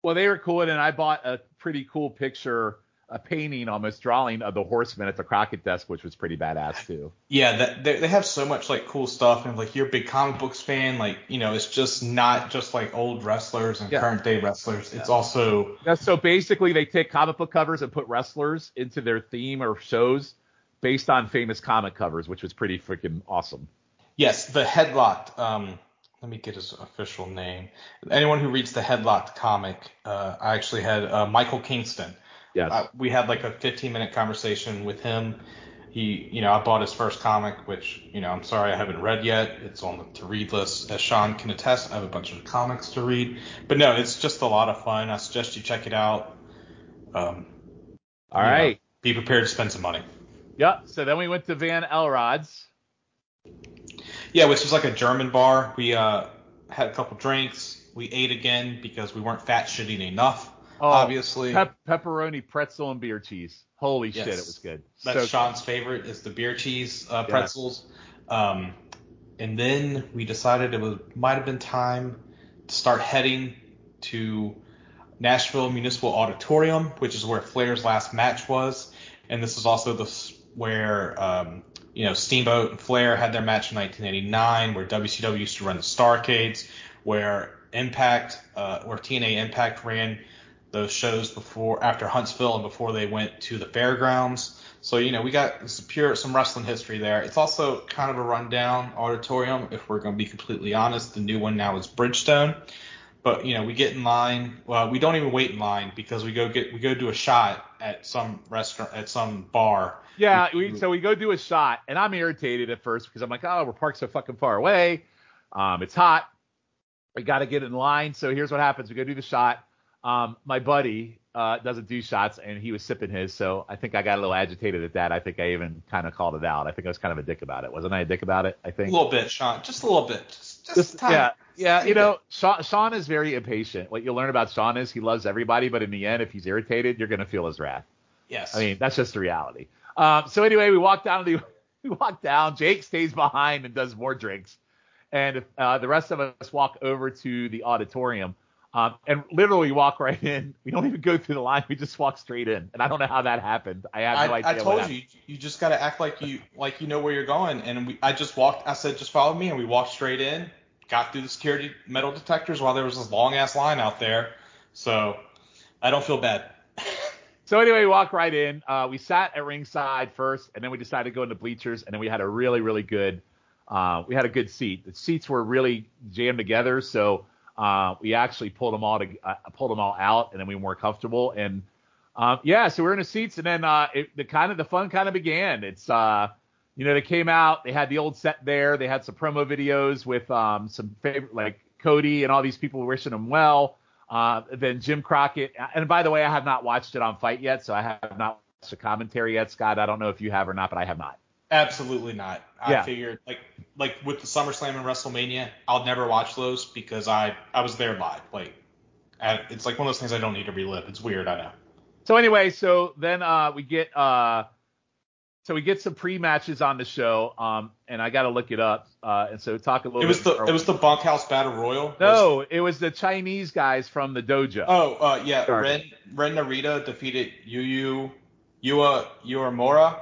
Well, they were cool, and I bought a pretty cool picture, a painting, almost drawing of the Horseman at the Crockett desk, which was pretty badass too. Yeah, that they, they have so much like cool stuff, and like you're a big comic books fan, like you know, it's just not just like old wrestlers and Yeah. current day wrestlers. It's also That's so basically they take comic book covers and put wrestlers into their theme or shows based on famous comic covers, which was pretty freaking awesome. yes, the headlocked. Um, let me get his official name. Anyone who reads the headlocked comic, uh, I actually had uh, Michael Kingston. Yes. Uh, we had like a 15 minute conversation with him. He, you know, I bought his first comic, which, you know, I'm sorry I haven't read yet. It's on the to read list. As Sean can attest, I have a bunch of comics to read. But no, it's just a lot of fun. I suggest you check it out. Um, All you know, be prepared to spend some money. Yep. So then we went to Von Elrod's. Yeah, which is like a German bar. We uh, had a couple drinks. We ate again because we weren't fat shitting enough. Oh, obviously. Pep- pepperoni, pretzel, and beer cheese. Holy Yes. shit, it was good. That's So- Sean's favorite is the beer cheese uh, pretzels. Um, and then we decided it was might have been time to start heading to Nashville Municipal Auditorium, which is where Flair's last match was, and this is also the where um, you know Steamboat and Flair had their match in 1989, where WCW used to run the Starcades, where Impact, uh, where TNA Impact ran those shows before after Huntsville and before they went to the fairgrounds. So you know we got some pure some wrestling history there. It's also kind of a rundown auditorium if we're going to be completely honest. The new one now is Bridgestone. But you know we get in line. Well, we don't even wait in line because we go get we go do a shot at some restaurant at some bar. Yeah, we, so we go do a shot, and I'm irritated at first because I'm like, oh, we're parked so fucking far away. Um, it's hot. We got to get in line. So here's what happens: we go do the shot. Um, my buddy uh, doesn't do shots, and he was sipping his, so I think I got a little agitated at that. I think I even kind of called it out. I think I was kind of a dick about it, wasn't I? A dick about it. I think. A little bit, Sean. Just a little bit. Just, just, Just- time. yeah, yeah. You know. Sean, Sean is very impatient. What you'll learn about Sean is he loves everybody, but in the end, if he's irritated, you're gonna feel his wrath. Yes. I mean, that's just the reality. Um, so anyway, we walk down the we walk down. Jake stays behind and does more drinks, and uh, the rest of us walk over to the auditorium. Um, and literally walk right in. We don't even go through the line. We just walk straight in. And I don't know how that happened. I have no I, idea. I what told you, you just gotta act like you like you know where you're going. And we, I just walked. I said, just follow me, and we walked straight in. Got through the security metal detectors while there was this long ass line out there. So I don't feel bad. So anyway, we walk right in. Uh, we sat at ringside first, and then we decided to go into bleachers, and then we had a really, really good uh, we had a good seat. The seats were really jammed together, so uh, we actually pulled them all to uh, pulled them all out, and then we were more comfortable. And um, yeah, so we're in the seats, and then uh, it, the kind of the fun kind of began. It's uh, you know they came out, they had the old set there, they had some promo videos with um, some favorite like Cody and all these people wishing them well. Uh, then Jim Crockett, and by the way, I have not watched it on FITE yet, so I have not watched the commentary yet, Scott. I don't know if you have or not, but I have not. Absolutely not. I Yeah. figured like like with the SummerSlam and WrestleMania, I'll never watch those because I I was there live. Like I, it's like one of those things I don't need to relive. It's weird, I know. So anyway, so then uh, we get uh, so we get some pre-matches on the show, um, and I got to look it up. Uh, and so talk a little. It was bit the it was the Bunkhouse Battle Royal. No, it was the Chinese guys from the dojo. Oh, uh, yeah. Sorry. Ren Ren Narita defeated Yu Yu Yuya Uemura.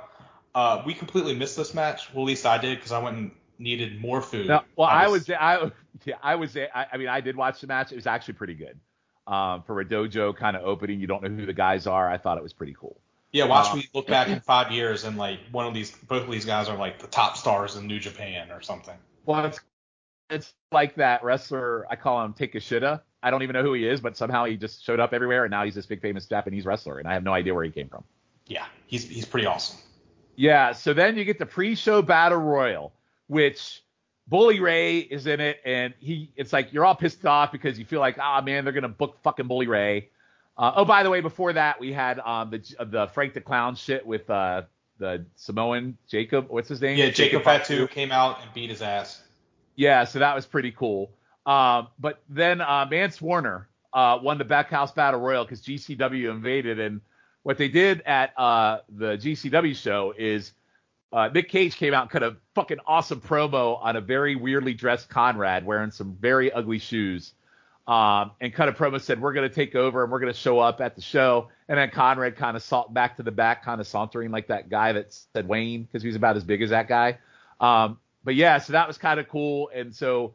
Uh, we completely missed this match. Well, at least I did because I went and needed more food. No, well, I was, just- I, yeah, I was, I, I mean, I did watch the match. It was actually pretty good. Um, for a dojo kind of opening, you don't know who the guys are. I thought it was pretty cool. Yeah, watch Uh, me look back in five years and like one of these, both of these guys are like the top stars in New Japan or something. Well, it's, it's like that wrestler. I call him Takeshita. I don't even know who he is, but somehow he just showed up everywhere, and now he's this big famous Japanese wrestler, and I have no idea where he came from. Yeah, he's he's pretty awesome. Yeah, so then you get the pre-show battle royal, which Bully Ray is in it, and he it's like you're all pissed off because you feel like, ah man, they're gonna book fucking Bully Ray. Uh, oh, by the way, before that we had um the the Frank the Clown shit with uh the Samoan Jacob, what's his name? Yeah, Jacob Fatu came out and beat his ass. Yeah, so that was pretty cool. Um, but then uh, Mance Warner uh, won the Bunkhouse Battle Royal because GCW invaded, and what they did at uh, the GCW show is uh, Nick Gage came out and cut a fucking awesome promo on a very weirdly dressed Conrad wearing some very ugly shoes. Um, and cut a promo said we're gonna take over and we're gonna show up at the show. And then Conrad kind of salt back to the back, kind of sauntering like that guy that said Wayne because he was about as big as that guy. Um, but yeah, so that was kind of cool. And so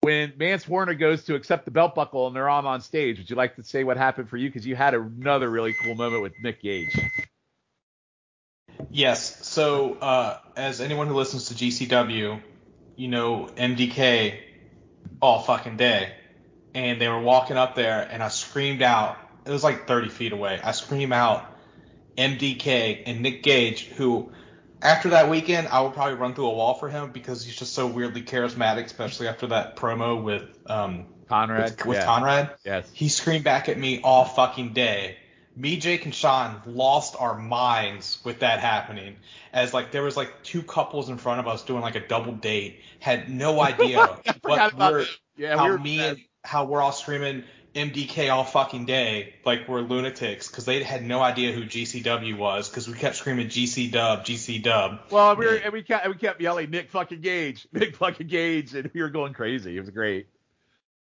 when Mance Warner goes to accept the belt buckle and they're all on stage, would you like to say what happened for you? Because you had another really cool moment with Nick Gage. Yes. So, uh, as anyone who listens to GCW, you know MDK all fucking day, and they were walking up there, and I screamed out. It was like 30 feet away. I scream out MDK and Nick Gage, who after that weekend I would probably run through a wall for him because he's just so weirdly charismatic, especially after that promo with um Conrad. with, with yeah. Conrad. Yes. He screamed back at me all fucking day. Me, Jake, and Sean lost our minds with that happening. As like there was like two couples in front of us doing like a double date, had no idea what we're. Yeah, how we were me and how we're all screaming MDK all fucking day, like we're lunatics, because they had no idea who GCW was, because we kept screaming GC Dub, GC Dub. Well, we were and we kept we kept yelling Nick fucking Gage, Nick fucking Gage, and we were going crazy. It was great.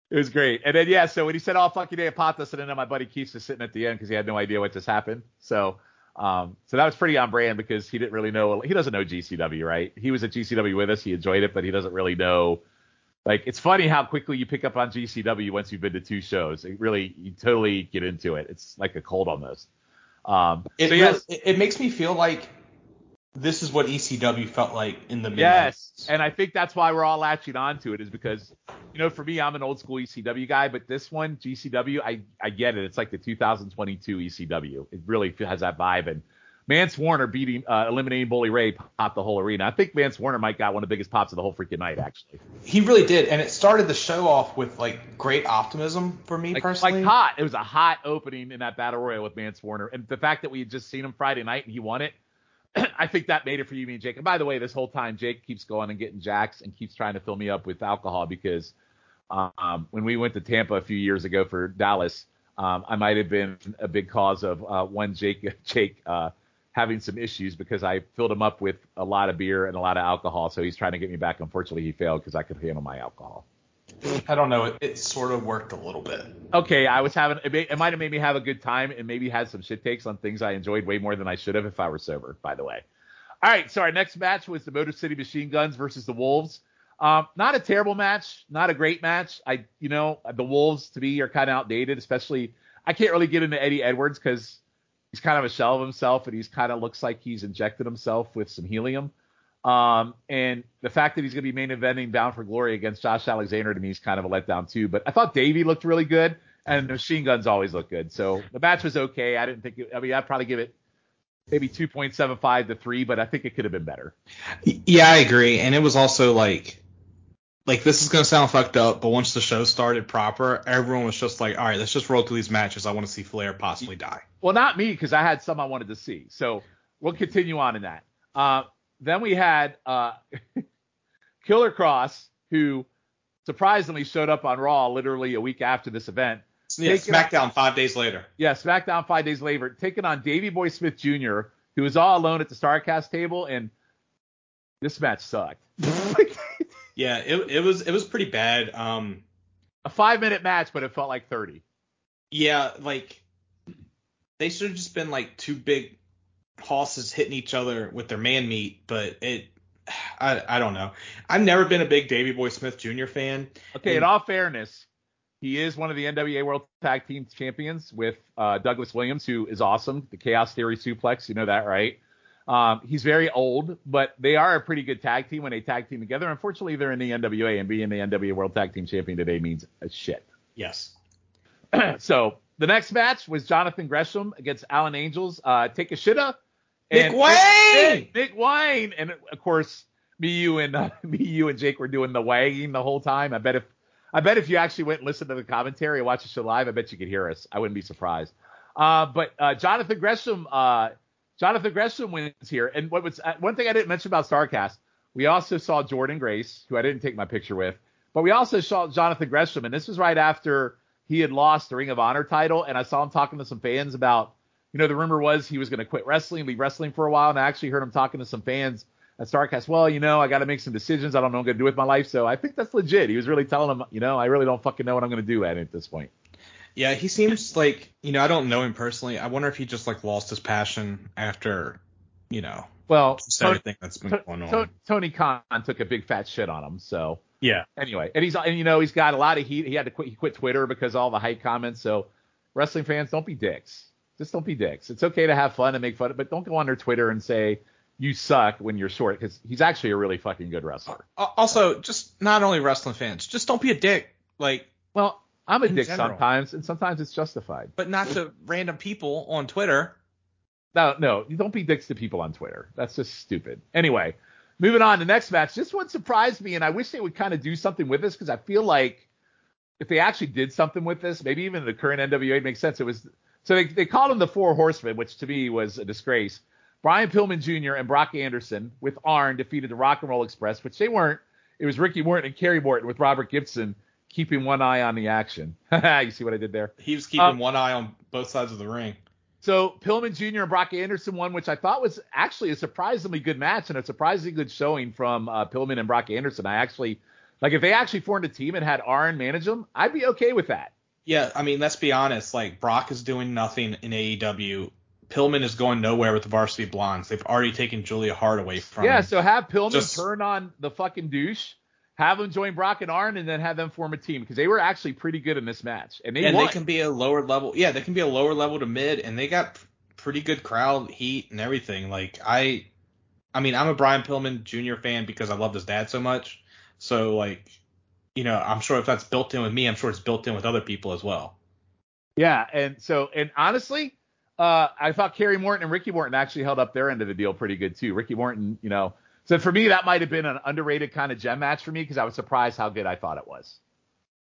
It was great. And then yeah, so when he said all fucking day, it popped us, and then my buddy Keith was sitting at the end because he had no idea what just happened. So. Um, so that was pretty on brand because he didn't really know. He doesn't know GCW, right? He was at GCW with us. He enjoyed it, but he doesn't really know. Like, it's funny how quickly you pick up on GCW once you've been to two shows. It really, you totally get into it. It's like a cold almost. Um, It, so yes, it, it makes me feel like this is what ECW felt like in the mid Yes, and I think that's why we're all latching onto it is because, you know, for me, I'm an old school ECW guy, but this one, GCW, I I get it. It's like the 2022 ECW. It really has that vibe. And Mance Warner beating, uh, eliminating Bully Ray popped the whole arena. I think Mance Warner might got one of the biggest pops of the whole freaking night, actually. He really did, and it started the show off with like great optimism for me Like, personally. like hot. It was a hot opening in that battle royal with Mance Warner, and the fact that we had just seen him Friday night and he won it. I think that made it for you, me, and Jake. And by the way, this whole time, Jake keeps going and getting jacks and keeps trying to fill me up with alcohol because um, when we went to Tampa a few years ago for Dallas, um, I might have been a big cause of uh, one Jake Jake uh, having some issues because I filled him up with a lot of beer and a lot of alcohol. So he's trying to get me back. Unfortunately, he failed because I could handle my alcohol. I don't know. It, it sort of worked a little bit. okay, I was having it, may, it might have made me have a good time and maybe had some shit takes on things I enjoyed way more than I should have if I were sober, by the way. All right, so our next match was the Motor City Machine Guns versus the Wolves. Um, not a terrible match, not a great match. I, you know, the Wolves to me are kind of outdated, especially I can't really get into Eddie Edwards because he's kind of a shell of himself and he's kind of looks like he's injected himself with some helium. Um, and the fact that he's going to be main eventing Bound for Glory against Josh Alexander to me is kind of a letdown too. But I thought Davey looked really good, and the machine guns always look good. So the match was okay. I didn't think. It, I mean, I'd probably give it maybe 2.75 to three, but I think it could have been better. Yeah, I agree. And it was also like, like this is gonna sound fucked up, but once the show started proper, everyone was just like, all right, let's just roll through these matches. I want to see Flair possibly die. Well, not me because I had some I wanted to see. So we'll continue on in that. Uh, then we had uh, Killer Kross, who surprisingly showed up on Raw literally a week after this event. Yeah, SmackDown on, five days later. Yeah, SmackDown five days later, taking on Davey Boy Smith Jr., who was all alone at the Starcast table, and this match sucked. yeah, it, it was it was pretty bad. Um, a five minute match, but it felt like thirty. Yeah, like they should have just been like two big hosses hitting each other with their man meat, but it I, I don't know. I've never been a big Davey Boy Smith Jr. fan. Okay, and, in all fairness, he is one of the NWA World Tag Team Champions with uh, Douglas Williams, who is awesome. The Chaos Theory Suplex, you know that, right? Um, he's very old, but they are a pretty good tag team when they tag team together. Unfortunately, they're in the NWA, and being the NWA World Tag Team Champion today means a shit. Yes. so the next match was Jonathan Gresham against Alan Angels. Uh, Takeshita Nick Wayne. Nick Wayne, and of course, me, you, and uh, me, you, and Jake were doing the wagging the whole time. I bet if I bet if you actually went and listened to the commentary and watched the show live, I bet you could hear us. I wouldn't be surprised. Uh, but uh, Jonathan Gresham, uh, Jonathan Gresham wins here. And what was uh, one thing I didn't mention about Starcast, we also saw Jordan Grace, who I didn't take my picture with, but we also saw Jonathan Gresham, and this was right after he had lost the Ring of Honor title, and I saw him talking to some fans about you know, the rumor was he was going to quit wrestling, leave wrestling for a while, and I actually heard him talking to some fans at Starcast. Well, you know, I got to make some decisions. I don't know what I'm going to do with my life, so I think that's legit. He was really telling them, you know, I really don't fucking know what I'm going to do at, at this point. Yeah, he seems like, you know, I don't know him personally. I wonder if he just like lost his passion after, you know, well, everything that's been going on. Tony Khan took a big fat shit on him, so yeah. Anyway, and he's and you know he's got a lot of heat. He had to quit. He quit Twitter because all the hate comments. So wrestling fans, don't be dicks. Just don't be dicks. It's okay to have fun and make fun, but don't go on their Twitter and say you suck when you're short because he's actually a really fucking good wrestler. Uh, also, just not only wrestling fans, just don't be a dick. Like, well, I'm a dick general. sometimes, and sometimes it's justified. But not to random people on Twitter. No, no, you don't be dicks to people on Twitter. That's just stupid. Anyway, moving on to next match. This one surprised me, and I wish they would kind of do something with this because I feel like if they actually did something with this, maybe even the current NWA makes sense. It was so they, they called them the Four Horsemen, which to me was a disgrace. Brian Pillman Jr. and Brock Anderson with Arn defeated the Rock and Roll Express, which they weren't. It was Ricky Morton and Kerry Morton with Robert Gibson keeping one eye on the action. you see what I did there? He was keeping um, one eye on both sides of the ring. So Pillman Jr. and Brock Anderson won, which I thought was actually a surprisingly good match and a surprisingly good showing from uh, Pillman and Brock Anderson. I actually like if they actually formed a team and had Arn manage them, I'd be okay with that. Yeah, I mean, let's be honest. Like Brock is doing nothing in AEW. Pillman is going nowhere with the Varsity Blondes. They've already taken Julia Hart away from. Yeah, him. so have Pillman Just, turn on the fucking douche, have them join Brock and Arn, and then have them form a team because they were actually pretty good in this match, and they and won. they can be a lower level. Yeah, they can be a lower level to mid, and they got pretty good crowd heat and everything. Like I, I mean, I'm a Brian Pillman Jr. fan because I love his dad so much. So like, you know, I'm sure if that's built in with me, I'm sure it's built in with other people as well. Yeah, and so and honestly, uh, I thought Kerry Morton and Ricky Morton actually held up their end of the deal pretty good too. Ricky Morton, you know, so for me that might have been an underrated kind of gem match for me because I was surprised how good I thought it was.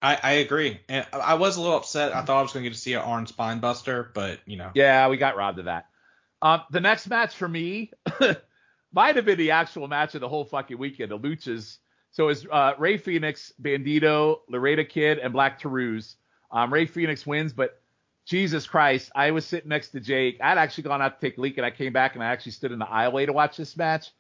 I, I agree, and I was a little upset. I thought I was going to get to see an Arn spine buster, but you know. Yeah, we got robbed of that. Um, the next match for me might have been the actual match of the whole fucking weekend. The Luchas. So it was uh, Rey Fenix, Bandito, Laredo Kid, and Black Taurus um, Rey Fenix wins, but Jesus Christ, I was sitting next to Jake. I'd actually gone out to take a leak, and I came back and I actually stood in the aisleway to watch this match.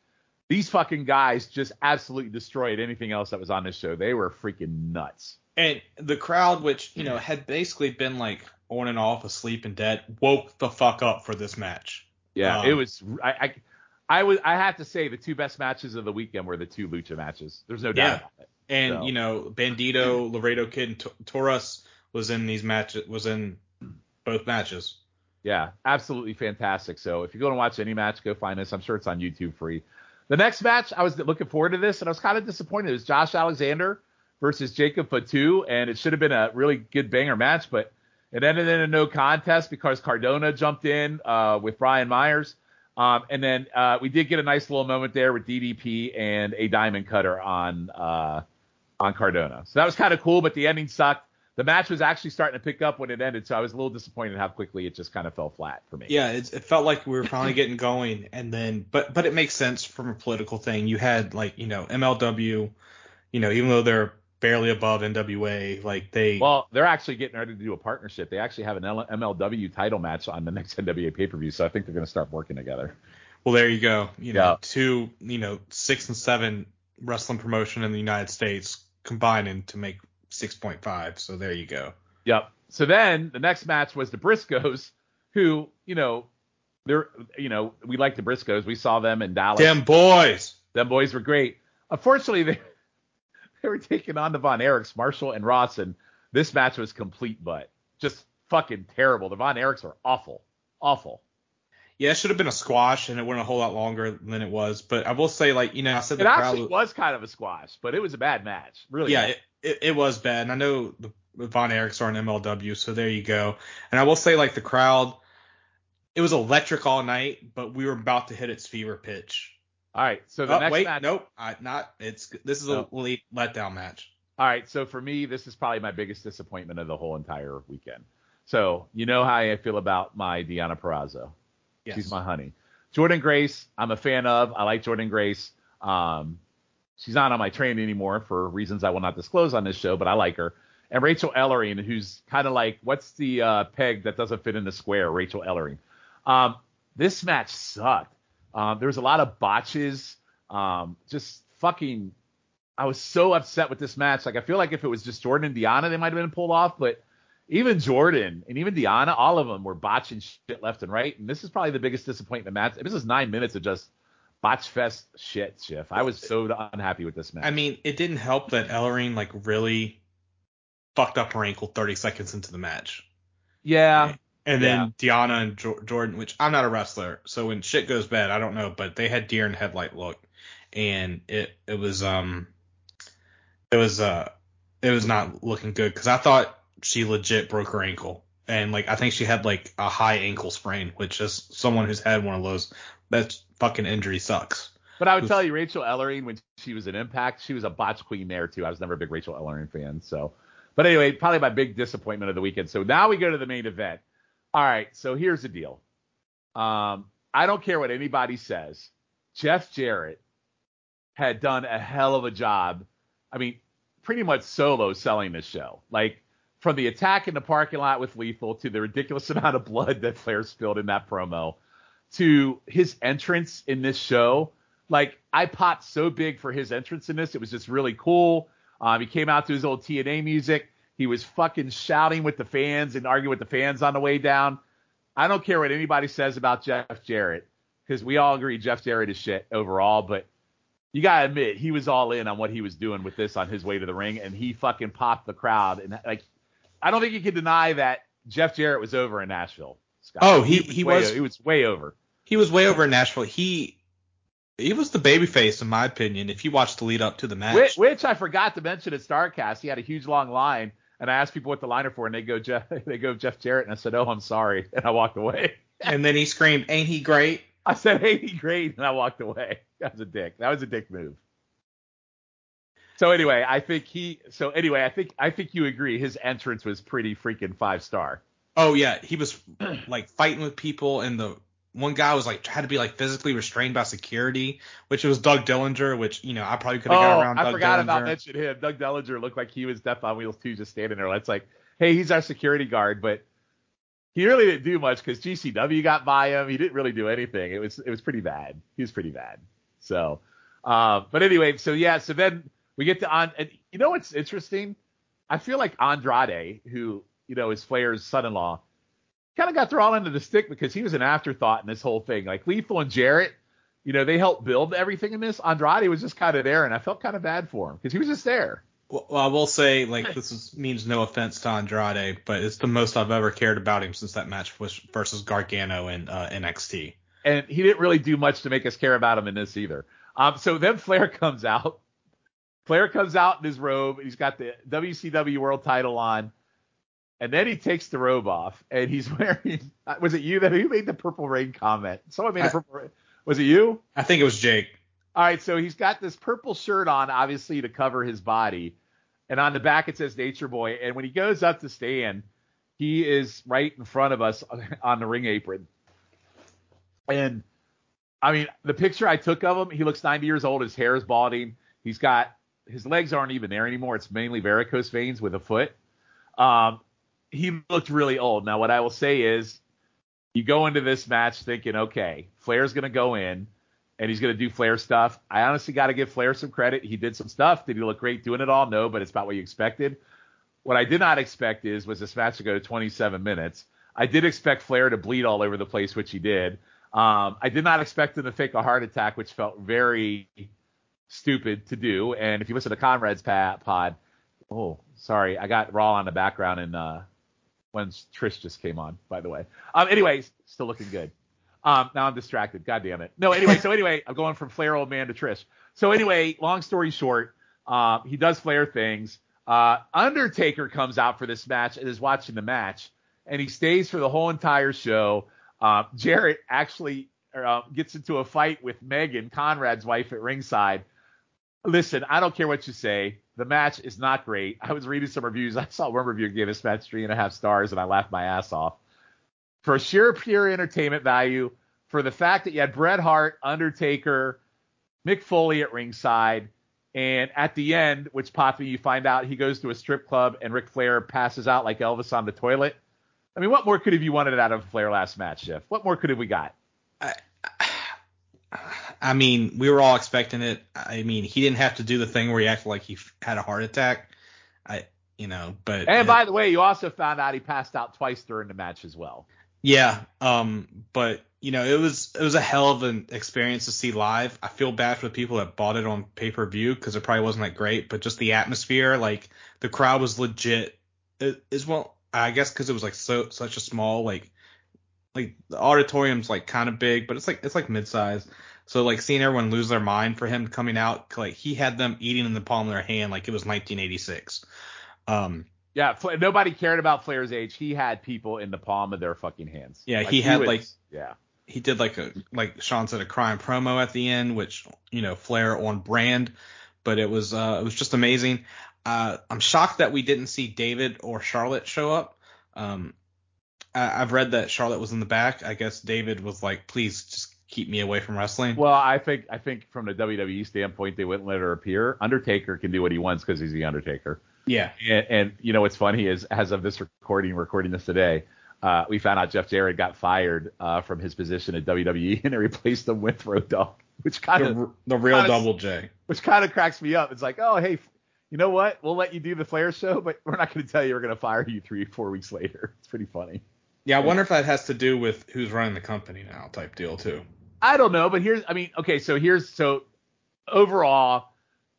These fucking guys just absolutely destroyed anything else that was on this show. They were freaking nuts. And the crowd, which you know had basically been like on and off, asleep and dead, woke the fuck up for this match. Yeah, um, it was. I, I, I was. I have to say the two best matches of the weekend were the two lucha matches. There's no doubt yeah. about it. And so. you know, Bandito, Laredo Kid, and T- Taurus was in these matches was in both matches. Yeah, absolutely fantastic. So if you're going to watch any match, go find us. I'm sure it's on YouTube free. The next match, I was looking forward to this, and I was kind of disappointed. It was Josh Alexander versus Jacob Fatu, and it should have been a really good banger match, but it ended in a no contest because Cardona jumped in uh, with Brian Myers. Um, and then uh, we did get a nice little moment there with DDP and a diamond cutter on uh, on Cardona. So that was kind of cool, but the ending sucked. The match was actually starting to pick up when it ended, so I was a little disappointed how quickly it just kind of fell flat for me. Yeah, it, it felt like we were finally getting going, and then, but but it makes sense from a political thing. You had like you know MLW, you know even though they're barely above NWA. Like they. Well, they're actually getting ready to do a partnership. They actually have an MLW title match on the next NWA pay per view, so I think they're going to start working together. Well, there you go. You know, yeah. two, you know, six and seven wrestling promotion in the United States combining to make 6.5. So there you go. Yep. So then the next match was the Briscoes, who, you know, they're, you know, we like the Briscoes. We saw them in Dallas. Them boys. Them boys were great. Unfortunately, they, they were taking on the Von Erichs, Marshall and Ross, and this match was complete but Just fucking terrible. The Von Erichs are awful. Awful. Yeah, it should have been a squash, and it went a whole lot longer than it was. But I will say, like, you know, I said the it crowd actually was kind of a squash, but it was a bad match. Really. Yeah, it, it, it, was bad. And I know the Von Erichs are an MLW, so there you go. And I will say, like, the crowd, it was electric all night, but we were about to hit its fever pitch. All right, so the oh, next wait, match. Nope, I, not. It's this is a oh. late letdown match. All right, so for me, this is probably my biggest disappointment of the whole entire weekend. So you know how I feel about my Deonna Purrazzo. Yes. She's my honey. Jordan Grace, I'm a fan of. I like Jordan Grace. Um, she's not on my train anymore for reasons I will not disclose on this show, but I like her. And Rachel Ellering, who's kind of like, what's the uh, peg that doesn't fit in the square? Rachel Ellering. Um, this match sucked. Um, there was a lot of botches. Um, just fucking. I was so upset with this match. Like I feel like if it was just Jordan and Deonna, they might have been pulled off. But even Jordan and even Deonna, all of them were botching shit left and right. And this is probably the biggest disappointment match. This is nine minutes of just botch fest shit, Schiff. I was so unhappy with this match. I mean, it didn't help that Ellering like really fucked up her ankle 30 seconds into the match. Yeah. And then yeah. Deonna and jo- Jordan, which I'm not a wrestler, so when shit goes bad, I don't know, but they had deer in headlight look, and it it was um it was uh it was not looking good because I thought she legit broke her ankle, and like I think she had like a high ankle sprain, which is someone who's had one of those. That fucking injury sucks. But I would tell you, Rachel Ellering, when she was in Impact, she was a botch queen there too. I was never a big Rachel Ellering fan, so. But anyway, probably my big disappointment of the weekend. So now we go to the main event. All right, so here's the deal. Um, I don't care what anybody says. Jeff Jarrett had done a hell of a job. I mean, pretty much solo selling this show. Like from the attack in the parking lot with Lethal to the ridiculous amount of blood that Flair spilled in that promo to his entrance in this show. Like I popped so big for his entrance in this. It was just really cool. Um, he came out to his old TNA music. He was fucking shouting with the fans and arguing with the fans on the way down. I don't care what anybody says about Jeff Jarrett because we all agree Jeff Jarrett is shit overall, but you gotta admit he was all in on what he was doing with this on his way to the ring, and he fucking popped the crowd. And like, I don't think you can deny that Jeff Jarrett was over in Nashville. Scott. Oh, he he, he was he was way over. He was way over in Nashville. He he was the babyface in my opinion. If you watch the lead up to the match, which, which I forgot to mention at Starcast, he had a huge long line, and I asked people what the line are for, and they go Jeff, they go Jeff Jarrett, and I said, oh, I'm sorry, and I walked away. and then he screamed, "Ain't he great?" I said, "Ain't he great?" and I walked away. That was a dick. That was a dick move. So anyway, I think he. So anyway, I think I think you agree. His entrance was pretty freaking five star. Oh yeah, he was like fighting with people, and the one guy was like had to be like physically restrained by security, which was Doug Dillinger, which you know I probably could have oh, got around. I Doug forgot Dillinger. about mentioning him. Doug Dillinger looked like he was Death on Wheels too, just standing there. It's like, hey, he's our security guard, but he really didn't do much because GCW got by him. He didn't really do anything. It was it was pretty bad. He was pretty bad. So, uh, but anyway, so yeah, so then we get to on, and you know what's interesting? I feel like Andrade, who you know is Flair's son-in-law kind of got thrown into the stick because he was an afterthought in this whole thing. Like Lethal and Jarrett, you know, they helped build everything in this. Andrade was just kind of there, and I felt kind of bad for him because he was just there. Well, I will say, like, this is, means no offense to Andrade, but it's the most I've ever cared about him since that match versus Gargano in uh, NXT. And he didn't really do much to make us care about him in this either. Um, so then Flair comes out. Flair comes out in his robe. He's got the WCW World Title on, and then he takes the robe off, and he's wearing. Was it you that who made the Purple Rain comment? Someone made a purple. Rain. Was it you? I think it was Jake. All right, so he's got this purple shirt on, obviously to cover his body, and on the back it says Nature Boy. And when he goes up to stand, he is right in front of us on the ring apron. And I mean, the picture I took of him, he looks 90 years old. His hair is balding. He's got his legs aren't even there anymore. It's mainly varicose veins with a foot. Um, he looked really old. Now, what I will say is, you go into this match thinking, okay, Flair's going to go in and he's going to do Flair stuff. I honestly got to give Flair some credit. He did some stuff. Did he look great doing it all? No, but it's about what you expected. What I did not expect is was this match to go to 27 minutes. I did expect Flair to bleed all over the place, which he did. Um, I did not expect him to fake a heart attack, which felt very stupid to do. And if you listen to Conrad's pod, oh, sorry, I got Raw on the background and uh, when Trish just came on, by the way. Um, anyways, still looking good. Um, now I'm distracted. God damn it. No, anyway, so anyway, I'm going from Flair old man to Trish. So anyway, long story short, uh, he does Flair things. Uh, Undertaker comes out for this match and is watching the match, and he stays for the whole entire show. Uh, Jarrett actually uh, gets into a fight with Megan, Conrad's wife, at ringside. Listen, I don't care what you say. The match is not great. I was reading some reviews. I saw one review gave this match three and a half stars, and I laughed my ass off. For sheer pure entertainment value, for the fact that you had Bret Hart, Undertaker, Mick Foley at ringside, and at the end, which Poppy, you find out he goes to a strip club and Ric Flair passes out like Elvis on the toilet. I mean, what more could have you wanted out of Flair last match, Jeff? What more could have we got? I, I mean, we were all expecting it. I mean, he didn't have to do the thing where he acted like he had a heart attack. I, you know, but. And by the way, you also found out he passed out twice during the match as well. Yeah, um, but you know, it was it was a hell of an experience to see live. I feel bad for the people that bought it on pay per view because it probably wasn't that great, but just the atmosphere, like the crowd was legit. As well, I guess because it was like so such a small like like the auditorium's like kind of big, but it's like it's like mid size. So like seeing everyone lose their mind for him coming out, like he had them eating in the palm of their hand like it was 1986. Um, yeah, nobody cared about Flair's age. He had people in the palm of their fucking hands. Yeah, like, he had he was, like yeah. He did like a like Sean said a crime promo at the end, which you know Flair on brand, but it was uh it was just amazing. Uh, I'm shocked that we didn't see David or Charlotte show up. Um, I, have read that Charlotte was in the back. I guess David was like, please just keep me away from wrestling. Well, I think I think from the WWE standpoint, they wouldn't let her appear. Undertaker can do what he wants because he's the Undertaker. Yeah. And, and, you know what's funny is as of this recording, recording this today, uh, we found out Jeff Jarrett got fired uh, from his position at WWE and they replaced him with Road Dogg, which kind of the, the, real kinda, Double J, which kind of cracks me up. It's like, oh hey, you know what? We'll let you do the Flair show, but we're not going to tell you we're going to fire you three, four weeks later. It's pretty funny. Yeah, I wonder if that has to do with who's running the company now, type deal too. I don't know, but here's, I mean, okay, so here's, so overall,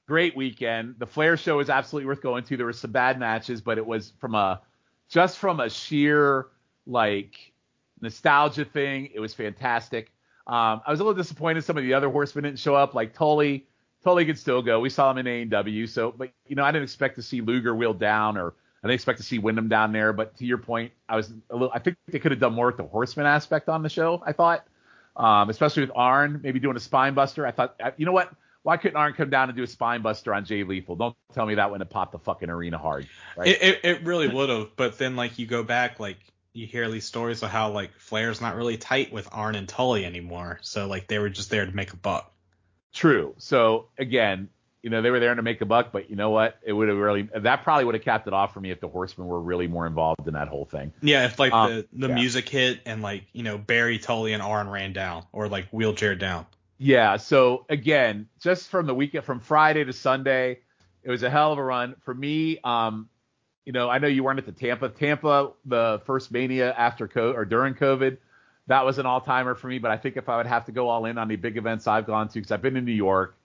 great weekend. The Flair show was absolutely worth going to. There were some bad matches, but it was from a, just from a sheer, like, nostalgia thing. It was fantastic. Um, I was a little disappointed some of the other horsemen didn't show up, like Tully. Tully could still go. We saw him in AEW, so, but, you know, I didn't expect to see Luger wheel down or, I didn't expect to see Windham down there, but to your point, I was a little. I think they could have done more with the horseman aspect on the show. I thought, um, especially with Arn, maybe doing a spine buster. I thought, you know what? Why couldn't Arn come down and do a spine buster on Jay Lethal? Don't tell me that wouldn't have popped the fucking arena hard. Right? It, it, it really would have, but then like you go back, like you hear these stories of how like Flair's not really tight with Arn and Tully anymore, so like they were just there to make a buck. True. So again, you know, they were there to make a buck, but you know what? It would have really that probably would have capped it off for me if the Horsemen were really more involved in that whole thing. Yeah, if like um, the the yeah. music hit and like you know Barry Tully and Arn ran down or like wheelchair down. Yeah. So again, just from the weekend from Friday to Sunday, it was a hell of a run for me. Um, you know, I know you weren't at the Tampa. Tampa, the first Mania after COVID or during COVID, that was an all timer for me. But I think if I would have to go all in on the big events I've gone to, because I've been in New York.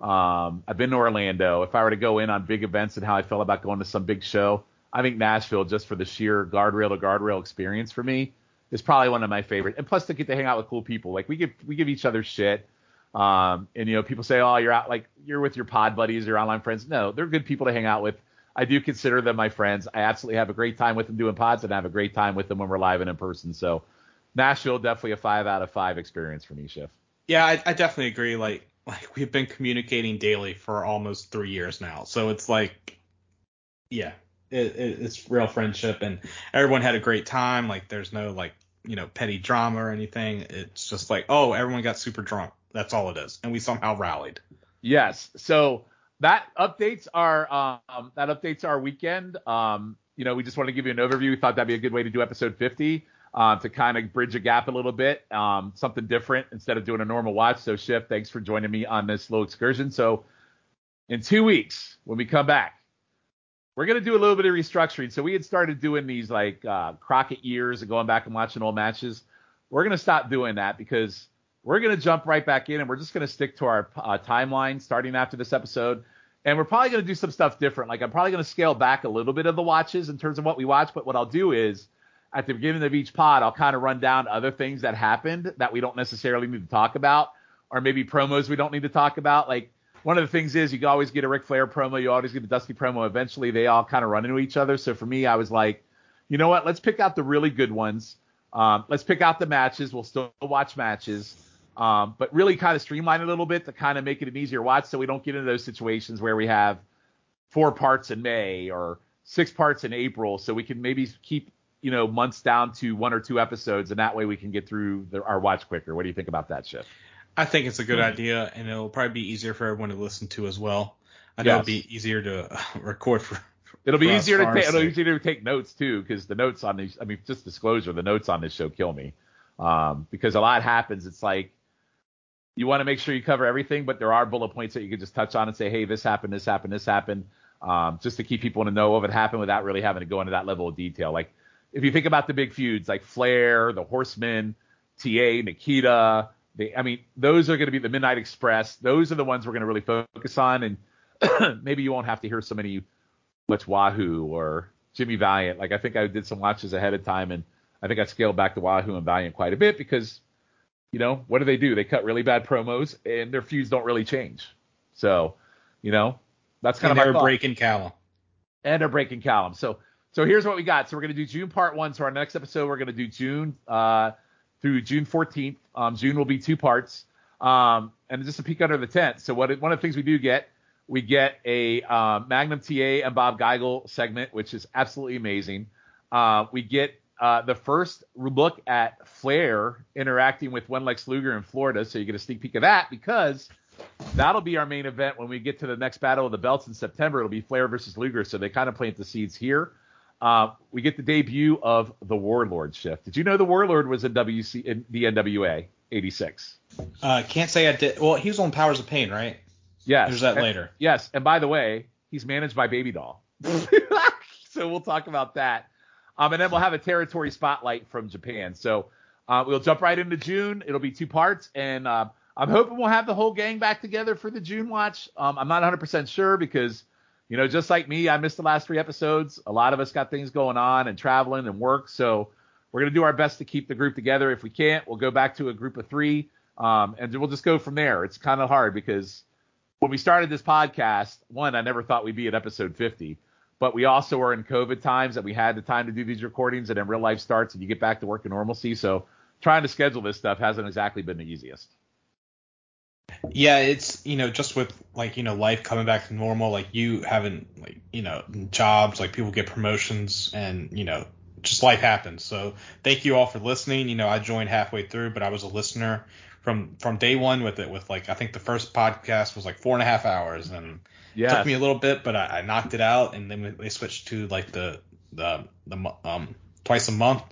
Um, I've been to Orlando. If I were to go in on big events and how I felt about going to some big show, I think Nashville, just for the sheer guardrail to guardrail experience for me, is probably one of my favorite. And plus to get to hang out with cool people. Like we give we give each other shit. Um, and you know, people say, "Oh, you're out like you're with your pod buddies, your online friends." No, they're good people to hang out with. I do consider them my friends. I absolutely have a great time with them doing pods, and I have a great time with them when we're live and in person. So, Nashville definitely a five out of five experience for me, Schiff. Yeah, I, I definitely agree. Like, like we've been communicating daily for almost three years now, so it's like, yeah, it, it, it's real friendship, and everyone had a great time. Like, there's no like you know petty drama or anything. It's just like, oh, everyone got super drunk. That's all it is, and we somehow rallied. Yes. So that updates our um, that updates our weekend. Um, you know, we just want to give you an overview. We thought that'd be a good way to do episode 50 um, to kind of bridge a gap a little bit, um, something different instead of doing a normal watch. So, Schiff, thanks for joining me on this little excursion. So, in two weeks when we come back, we're gonna do a little bit of restructuring. So we had started doing these like uh, Crockett years and going back and watching old matches. We're gonna stop doing that because we're gonna jump right back in and we're just gonna stick to our uh, timeline starting after this episode. And we're probably gonna do some stuff different. Like I'm probably gonna scale back a little bit of the watches in terms of what we watch. But what I'll do is at the beginning of each pod, I'll kind of run down other things that happened that we don't necessarily need to talk about, or maybe promos we don't need to talk about. Like one of the things is you can always get a Ric Flair promo, you always get a Dusty promo. Eventually, they all kind of run into each other. So for me, I was like, you know what? Let's pick out the really good ones. Um, let's pick out the matches. We'll still watch matches, um, but really kind of streamline a little bit to kind of make it an easier watch, so we don't get into those situations where we have four parts in May or six parts in April. So we can maybe keep you know months down to one or two episodes, and that way we can get through the, our watch quicker. What do you think about that, Schiff? I think it's a good idea, and it'll probably be easier for everyone to listen to as well. I know yes. it'll be easier to record for. It'll be easier to take. It'll be easier to take notes too, because the notes on these. I mean, just disclosure, the notes on this show kill me, um, because a lot happens. It's like you want to make sure you cover everything, but there are bullet points that you can just touch on and say, hey, this happened, this happened, this happened, um, just to keep people in the know of it happened without really having to go into that level of detail. Like if you think about the big feuds, like Flair, the Horsemen, TA, Nikita, they, I mean, those are going to be the Midnight Express. Those are the ones we're going to really focus on, and maybe you won't have to hear so many much Wahoo or Jimmy Valiant. Like I think I did some watches ahead of time, and I think I scaled back the Wahoo and Valiant quite a bit because, you know, what do they do? They cut really bad promos, and their feuds don't really change. So, you know, that's kind and of they're breaking Callum. And they're breaking Callum. So, so here's what we got. So we're gonna do June part one. So our next episode, we're gonna do June. Uh, through June 14th. Um, June will be two parts. Um, and just a peek under the tent. So what one of the things we do get, we get a uh, Magnum TA and Bob Geigel segment, which is absolutely amazing. Uh, we get uh, the first look at Flair interacting with one Lex Luger in Florida, so you get a sneak peek of that because that'll be our main event when we get to the next battle of the belts in September. It'll be Flair versus Luger, so they kind of plant the seeds here. Uh, we get the debut of the Warlord Schiff. Did you know the Warlord was in WC in the NWA '86? Uh, can't say I did. Well, he was on Powers of Pain, right? Yes. There's that and, later. Yes, and by the way, he's managed by Baby Doll. so we'll talk about that. Um, and then we'll have a territory spotlight from Japan. So uh, we'll jump right into June. It'll be two parts, and uh, I'm hoping we'll have the whole gang back together for the June watch. Um, I'm not 100% sure because you know, just like me, I missed the last three episodes. A lot of us got things going on and traveling and work. So we're going to do our best to keep the group together. If we can't, we'll go back to a group of three. Um, and we'll just go from there. It's kind of hard because when we started this podcast, one, I never thought we'd be at episode 50, but we also were in COVID times that we had the time to do these recordings and then real life starts and you get back to work and normalcy. So trying to schedule this stuff hasn't exactly been the easiest. Yeah, it's you know just with like you know life coming back to normal, like you having like you know jobs, like people get promotions, and you know just life happens. So thank you all for listening. You know I joined halfway through, but I was a listener from from day one with it. With like I think the first podcast was like four and a half hours, and yes. it took me a little bit, but I, I knocked it out. And then they switched to like the the the um twice a month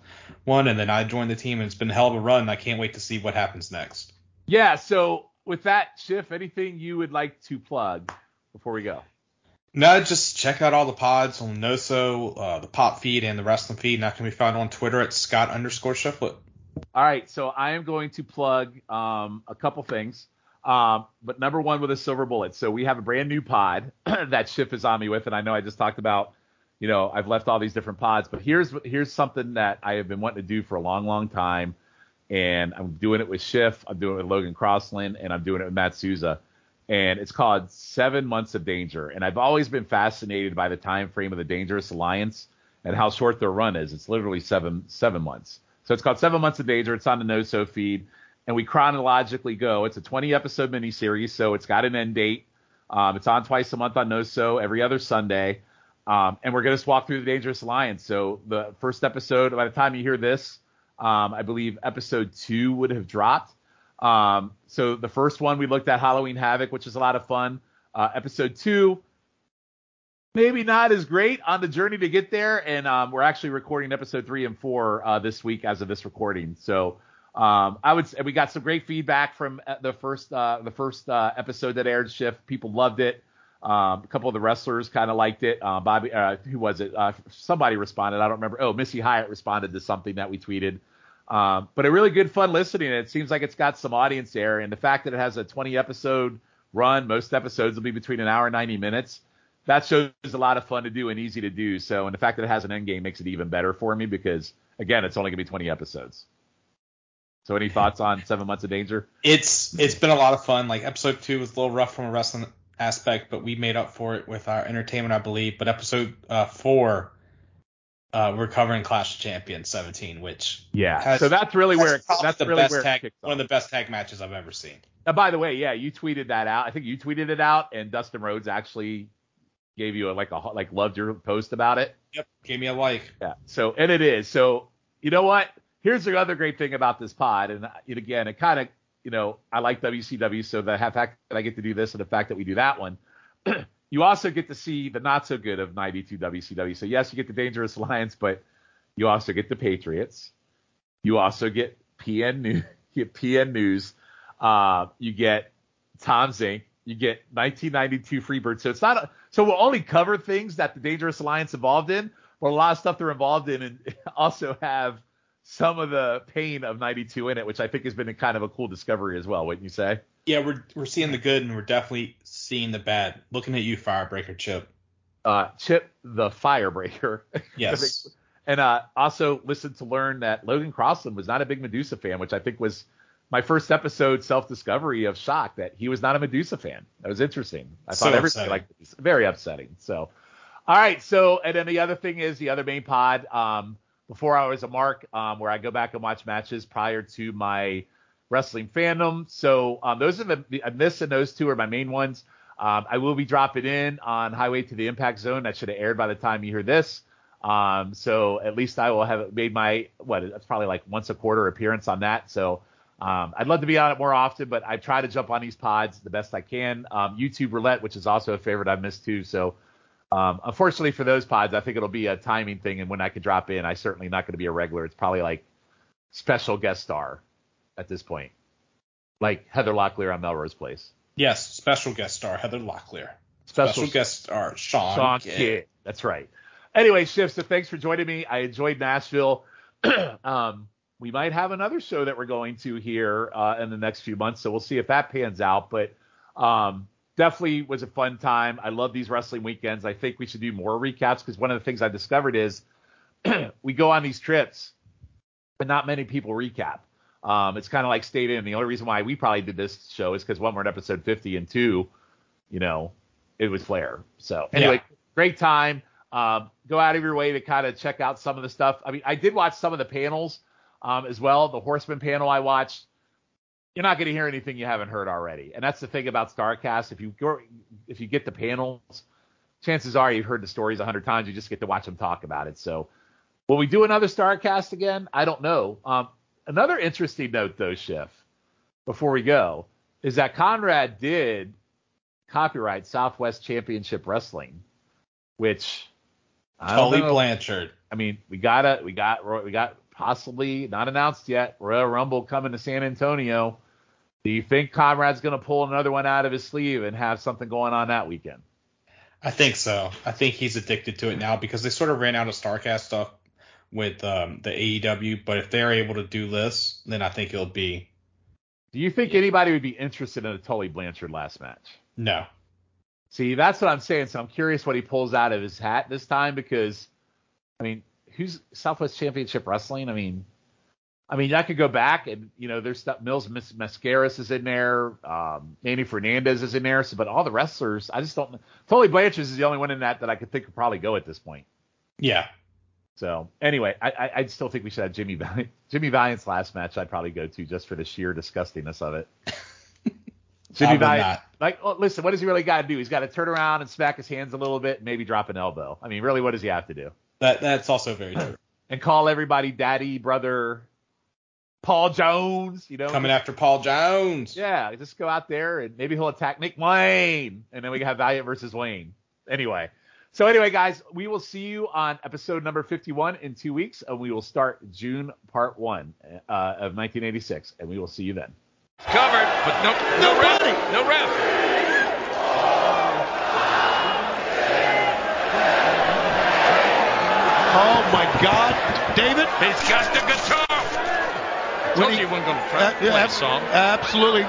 one, and then I joined the team, and it's been a hell of a run. I can't wait to see what happens next. Yeah, so with that, Schiff, anything you would like to plug before we go? No, just check out all the pods on Noso, uh, the Pop feed, and the Wrestling feed. And that can be found on Twitter at Scott underscore Shiflett. All right, so I am going to plug um, a couple things. Um, but number one with a silver bullet. So we have a brand new pod that Schiff is on me with, and I know I just talked about, you know, I've left all these different pods, but here's here's something that I have been wanting to do for a long, long time and I'm doing it with Schiff, I'm doing it with Logan Crossland, and I'm doing it with Matt Souza. And it's called Seven Months of Danger. And I've always been fascinated by the time frame of the Dangerous Alliance and how short their run is. It's literally seven seven months. So it's called Seven Months of Danger. It's on the No So feed, and we chronologically go. It's a 20 episode miniseries, so it's got an end date. Um, it's on twice a month on No So, every other Sunday. Um, and we're going to walk through the Dangerous Alliance. So the first episode, by the time you hear this, um, I believe episode two would have dropped. Um, so the first one we looked at Halloween Havoc, which is a lot of fun. Uh, episode two, maybe not as great on the journey to get there. And um, we're actually recording episode three and four uh, this week as of this recording. So um, I would we got some great feedback from uh, the first uh, the first uh, episode that aired. Schiff people loved it. Um, a couple of the wrestlers kind of liked it. Uh, Bobby, uh, who was it? Uh, somebody responded. I don't remember. Oh, Missy Hyatt responded to something that we tweeted. Um, but a really good fun listening. It seems like it's got some audience there, and the fact that it has a 20 episode run, most episodes will be between an hour and 90 minutes. That shows a lot of fun to do and easy to do. So, and the fact that it has an end game makes it even better for me because, again, it's only gonna be 20 episodes. So, any thoughts on Seven Months of Danger? It's it's been a lot of fun. Like episode two was a little rough from a wrestling aspect, but we made up for it with our entertainment, I believe. But episode uh, four, uh, we're covering Clash of Champions 17, which Yeah. has- so that's really where it, that's the really best tag, one of the best tag matches I've ever seen. Uh, by the way, yeah, you tweeted that out. I think you tweeted it out, and Dustin Rhodes actually gave you a, like a like loved your post about it. Yep, gave me a like. Yeah. So and it is. So you know what? Here's the other great thing about this pod, and, uh, and again, it kind of you know I like WCW, so the fact that I get to do this and the fact that we do that one. you also get to see the not so good of 92 WCW. So yes, you get the Dangerous Alliance, but you also get the Patriots. You also get PN News. You get PN News. Uh, you get Tom Zenk. You get 1992 Freebird. So it's not a, so we'll only cover things that the Dangerous Alliance involved in, but a lot of stuff they're involved in and also have some of the pain of 92 in it, which I think has been a kind of a cool discovery as well, wouldn't you say? Yeah, we're we're seeing the good and we're definitely seeing the bad. Looking at you, Firebreaker Chip. Uh, Chip the Firebreaker. Yes. And uh, also listened to learn that Logan Crossland was not a big Madusa fan, which I think was my first episode self discovery of shock that he was not a Madusa fan. That was interesting. I So thought liked Madusa. Very upsetting. So, all right. So, and then the other thing is the other main pod. Um, before I was a mark, um, where I go back and watch matches prior to my wrestling fandom. So um, those are the and those two are my main ones. Um, I will be dropping in on Highway to the Impact Zone. That should have aired by the time you hear this. Um, so at least I will have made my what it's probably like once a quarter appearance on that. So um, I'd love to be on it more often, but I try to jump on these pods the best I can. Um, YouTube Roulette, which is also a favorite I've missed too. So um, unfortunately for those pods, I think it'll be a timing thing, and when I can drop in, I certainly not going to be a regular. It's probably like special guest star at this point, like Heather Locklear on Melrose Place. Yes, special guest star Heather Locklear. Special, Special guest star Sean, Sean Kidd. Kidd. That's right. Anyway, Schiff, so thanks for joining me. I enjoyed Nashville. um, we might have another show that we're going to here uh, in the next few months, so we'll see if that pans out. But um, definitely was a fun time. I love these wrestling weekends. I think we should do more recaps because one of the things I discovered is we go on these trips, but not many people recap. Um, it's kind of like stayed in. The only reason why we probably did this show is because one, we're at episode 50, and two, you know, it was Flair. So anyway, Yeah. great time. Um, go out of your way to kind of check out some of the stuff. I mean, I did watch some of the panels um, as well. The Horseman panel I watched. You're not going to hear anything you haven't heard already, and that's the thing about Starcast. If you go, if you get the panels, chances are you've heard the stories a hundred times. You just get to watch them talk about it. So, will we do another Starcast again? I don't know. Um, another interesting note, though, Schiff, before we go, is that Conrad did copyright Southwest Championship Wrestling, which I don't Tully know. Blanchard. I mean, we got a, we got, we got possibly not announced yet. Royal Rumble coming to San Antonio. Do you think Conrad's going to pull another one out of his sleeve and have something going on that weekend? I think so. I think he's addicted to it now because they sort of ran out of Starcast stuff with um, the AEW. But if they're able to do this, then I think it'll be Do you think anybody would be interested in a Tully Blanchard last match? no. See, that's what I'm saying. So I'm curious what he pulls out of his hat this time because, I mean, who's Southwest Championship Wrestling? I mean, I mean, I could go back and you know, there's stuff. Mil Mascaras is in there. Um, Manny Fernandez is in there. So, but all the wrestlers, I just don't. Tully Blanchard is the only one in that that I could think could probably go at this point. Yeah. So anyway, I, I, I still think we should have Jimmy Valiant. Jimmy Valiant's last match, I'd probably go to just for the sheer disgustingness of it. Jimmy Valiant, like, oh, listen, what does he really got to do? He's got to turn around and smack his hands a little bit, and maybe drop an elbow. I mean, really, what does he have to do? That that's also very true. and call everybody daddy, brother, Paul Jones, you know. Coming after Paul Jones. Yeah, just go out there and maybe he'll attack Nick Wayne, and then we can have Valiant versus Wayne. Anyway, so anyway, guys, we will see you on episode number 51 in two weeks, and we will start June part one uh, of 1986, and we will see you then. Covered, but no, no, no ref, no ref. Oh my God, David! He's got the guitar. When Told he, you wasn't going to try uh, play a song. Absolutely.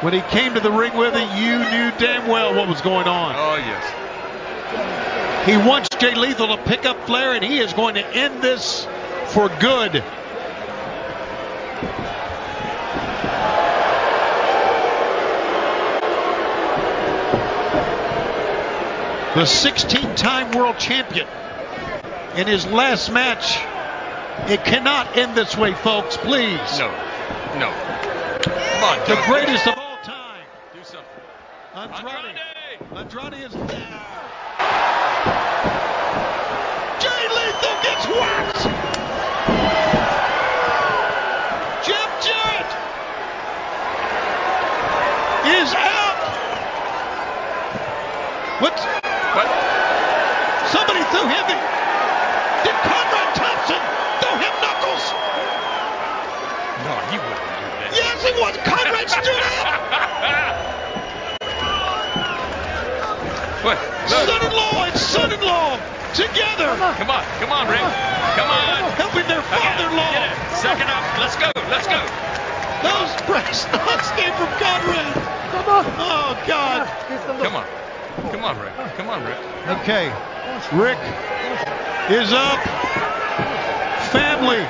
When he came to the ring with it, you knew damn well what was going on. Oh yes. He wants Jay Lethal to pick up Flair, and he is going to end this for good. The 16 time world champion in his last match. It cannot end this way, folks, please. No. No. Come on, The greatest of all time. Do something. Andrade. Andrade, Andrade is there. Son-in-law together. Come on, come on, Ric. Come on. Helping their father-in-law. Get. Second up. Let's go. Let's go. Those brass knots came from Conrad. Come on. Oh, God. Come on. Come on, Ric. Come on, Ric. Okay. Ric is up. Family.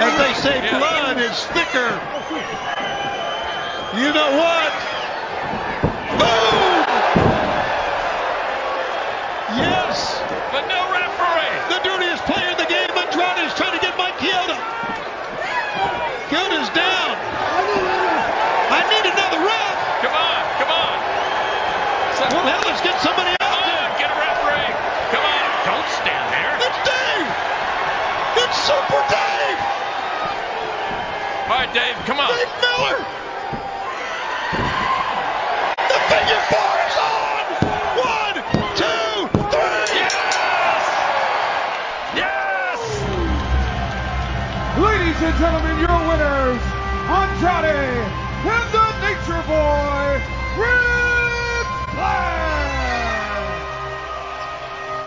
As they say, Yeah. blood is thicker. You know what? Boom! But no referee. The dirtiest player in the game, Andrade, is trying to get Mike Chioda. Chioda's down. I need another ref. Come on. Come on. So- Well, hell, let's get somebody Come out on. there. Get a referee. Come on. Don't stand there. It's Dave. It's Super Dave. All right, Dave. Come on. Dave Miller. The figure four Ladies and gentlemen, your winners, Andrade and the